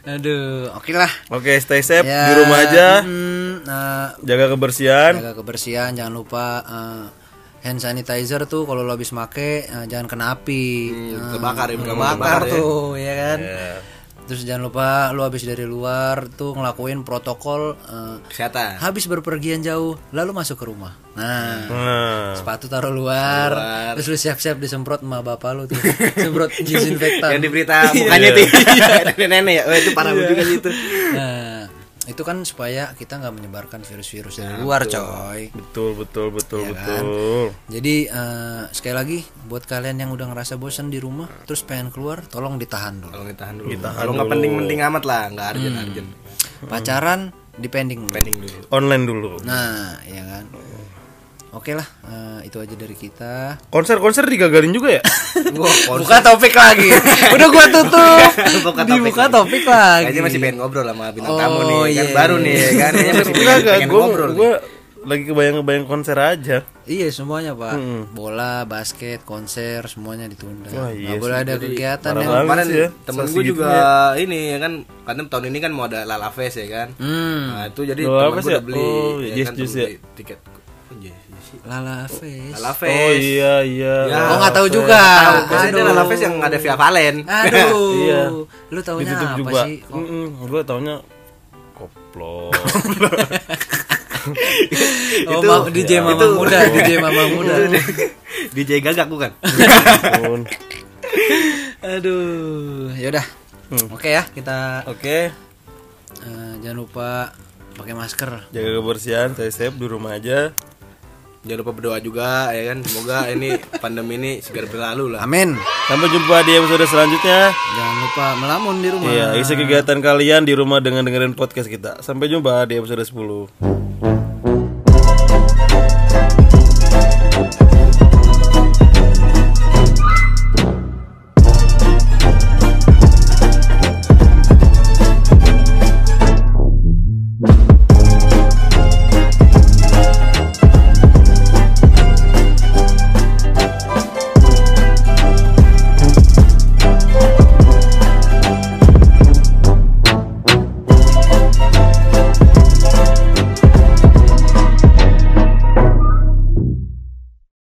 Aduh, oke lah. Oke, stay safe Ya, di rumah aja. hmm, nah, Jaga kebersihan. jaga kebersihan, jangan lupa eh, hand sanitizer tuh kalau lo habis make eh, jangan kena api. Eh, kebakar ya, kebakar kebakar ya. tuh, ya kan? Ya. Terus jangan lupa lo habis dari luar tuh ngelakuin protokol eh, Kesehatan. habis berpergian jauh lalu masuk ke rumah. Nah, Nah, sepatu taruh luar, Luar. terus lu siap-siap disemprot sama bapak lu tuh. Semprot disinfektan. Yang di berita mukanya tuh. Nenek-nenek ya. Oh, itu parah juga sih itu. Nah, itu kan supaya kita nggak menyebarkan virus-virus dari luar, coy. betul betul betul Ya kan? betul. Jadi eh, sekali lagi buat kalian yang udah ngerasa bosan di rumah, terus pengen keluar, tolong ditahan dulu. Tolong ditahan dulu. Ditahan Kalau nggak penting-penting amat lah, nggak urgent-urgent. Pacaran dipending. dulu. Pending dulu. Online dulu. Nah, ya kan. Oke lah, eh, itu aja dari kita. Konser-konser digagalin juga ya? Wah, konser. Buka topik lagi. Udah gua tutup. Buka topik Dibuka lagi. topik lagi. Kayaknya masih pengen ngobrol sama bintang Oh, tamu nih, kan iya, baru nih ya kan. Kayaknya masih pengen, enggak. pengen Gue ngobrol. nih. gue lagi kebayang-kebayang konser aja. Iya semuanya pak, Mm-mm. bola, basket, konser semuanya ditunda. Wah, Nggak iya boleh sih. ada kegiatan yang banget. Kemarin ya, temen gue juga ini ya kan, karena tahun ini kan mau ada Lala Fest ya kan. hmm, Nah itu jadi Lala temen gue ya? udah beli, Oh, ya Yes kan, temen ya? tiket. Lala Face. Lala Fest. Oh iya iya. Ya. Oh nggak tahu juga. Tahu, biasanya Aduh. Lala Fest yang ada Via Valen. Aduh. Iya. Lu Ditutup apa juga. sih? Oh, gue taunya koplo. oh Itu- ma- DJ ya. Mama itu- Muda, DJ Mama Muda. DJ gagak bukan? Aduh, yaudah. Hmm. Oke ya, kita Oke, eh, jangan lupa pakai masker. jaga kebersihan, stay safe di rumah aja. Jangan lupa berdoa juga ya kan. Semoga ini pandemi ini segera berlalu lah. Amin. Sampai jumpa di episode selanjutnya. Jangan lupa melamun di rumah. Iya, isi kegiatan kalian di rumah dengan dengerin podcast kita. Sampai jumpa di episode 10.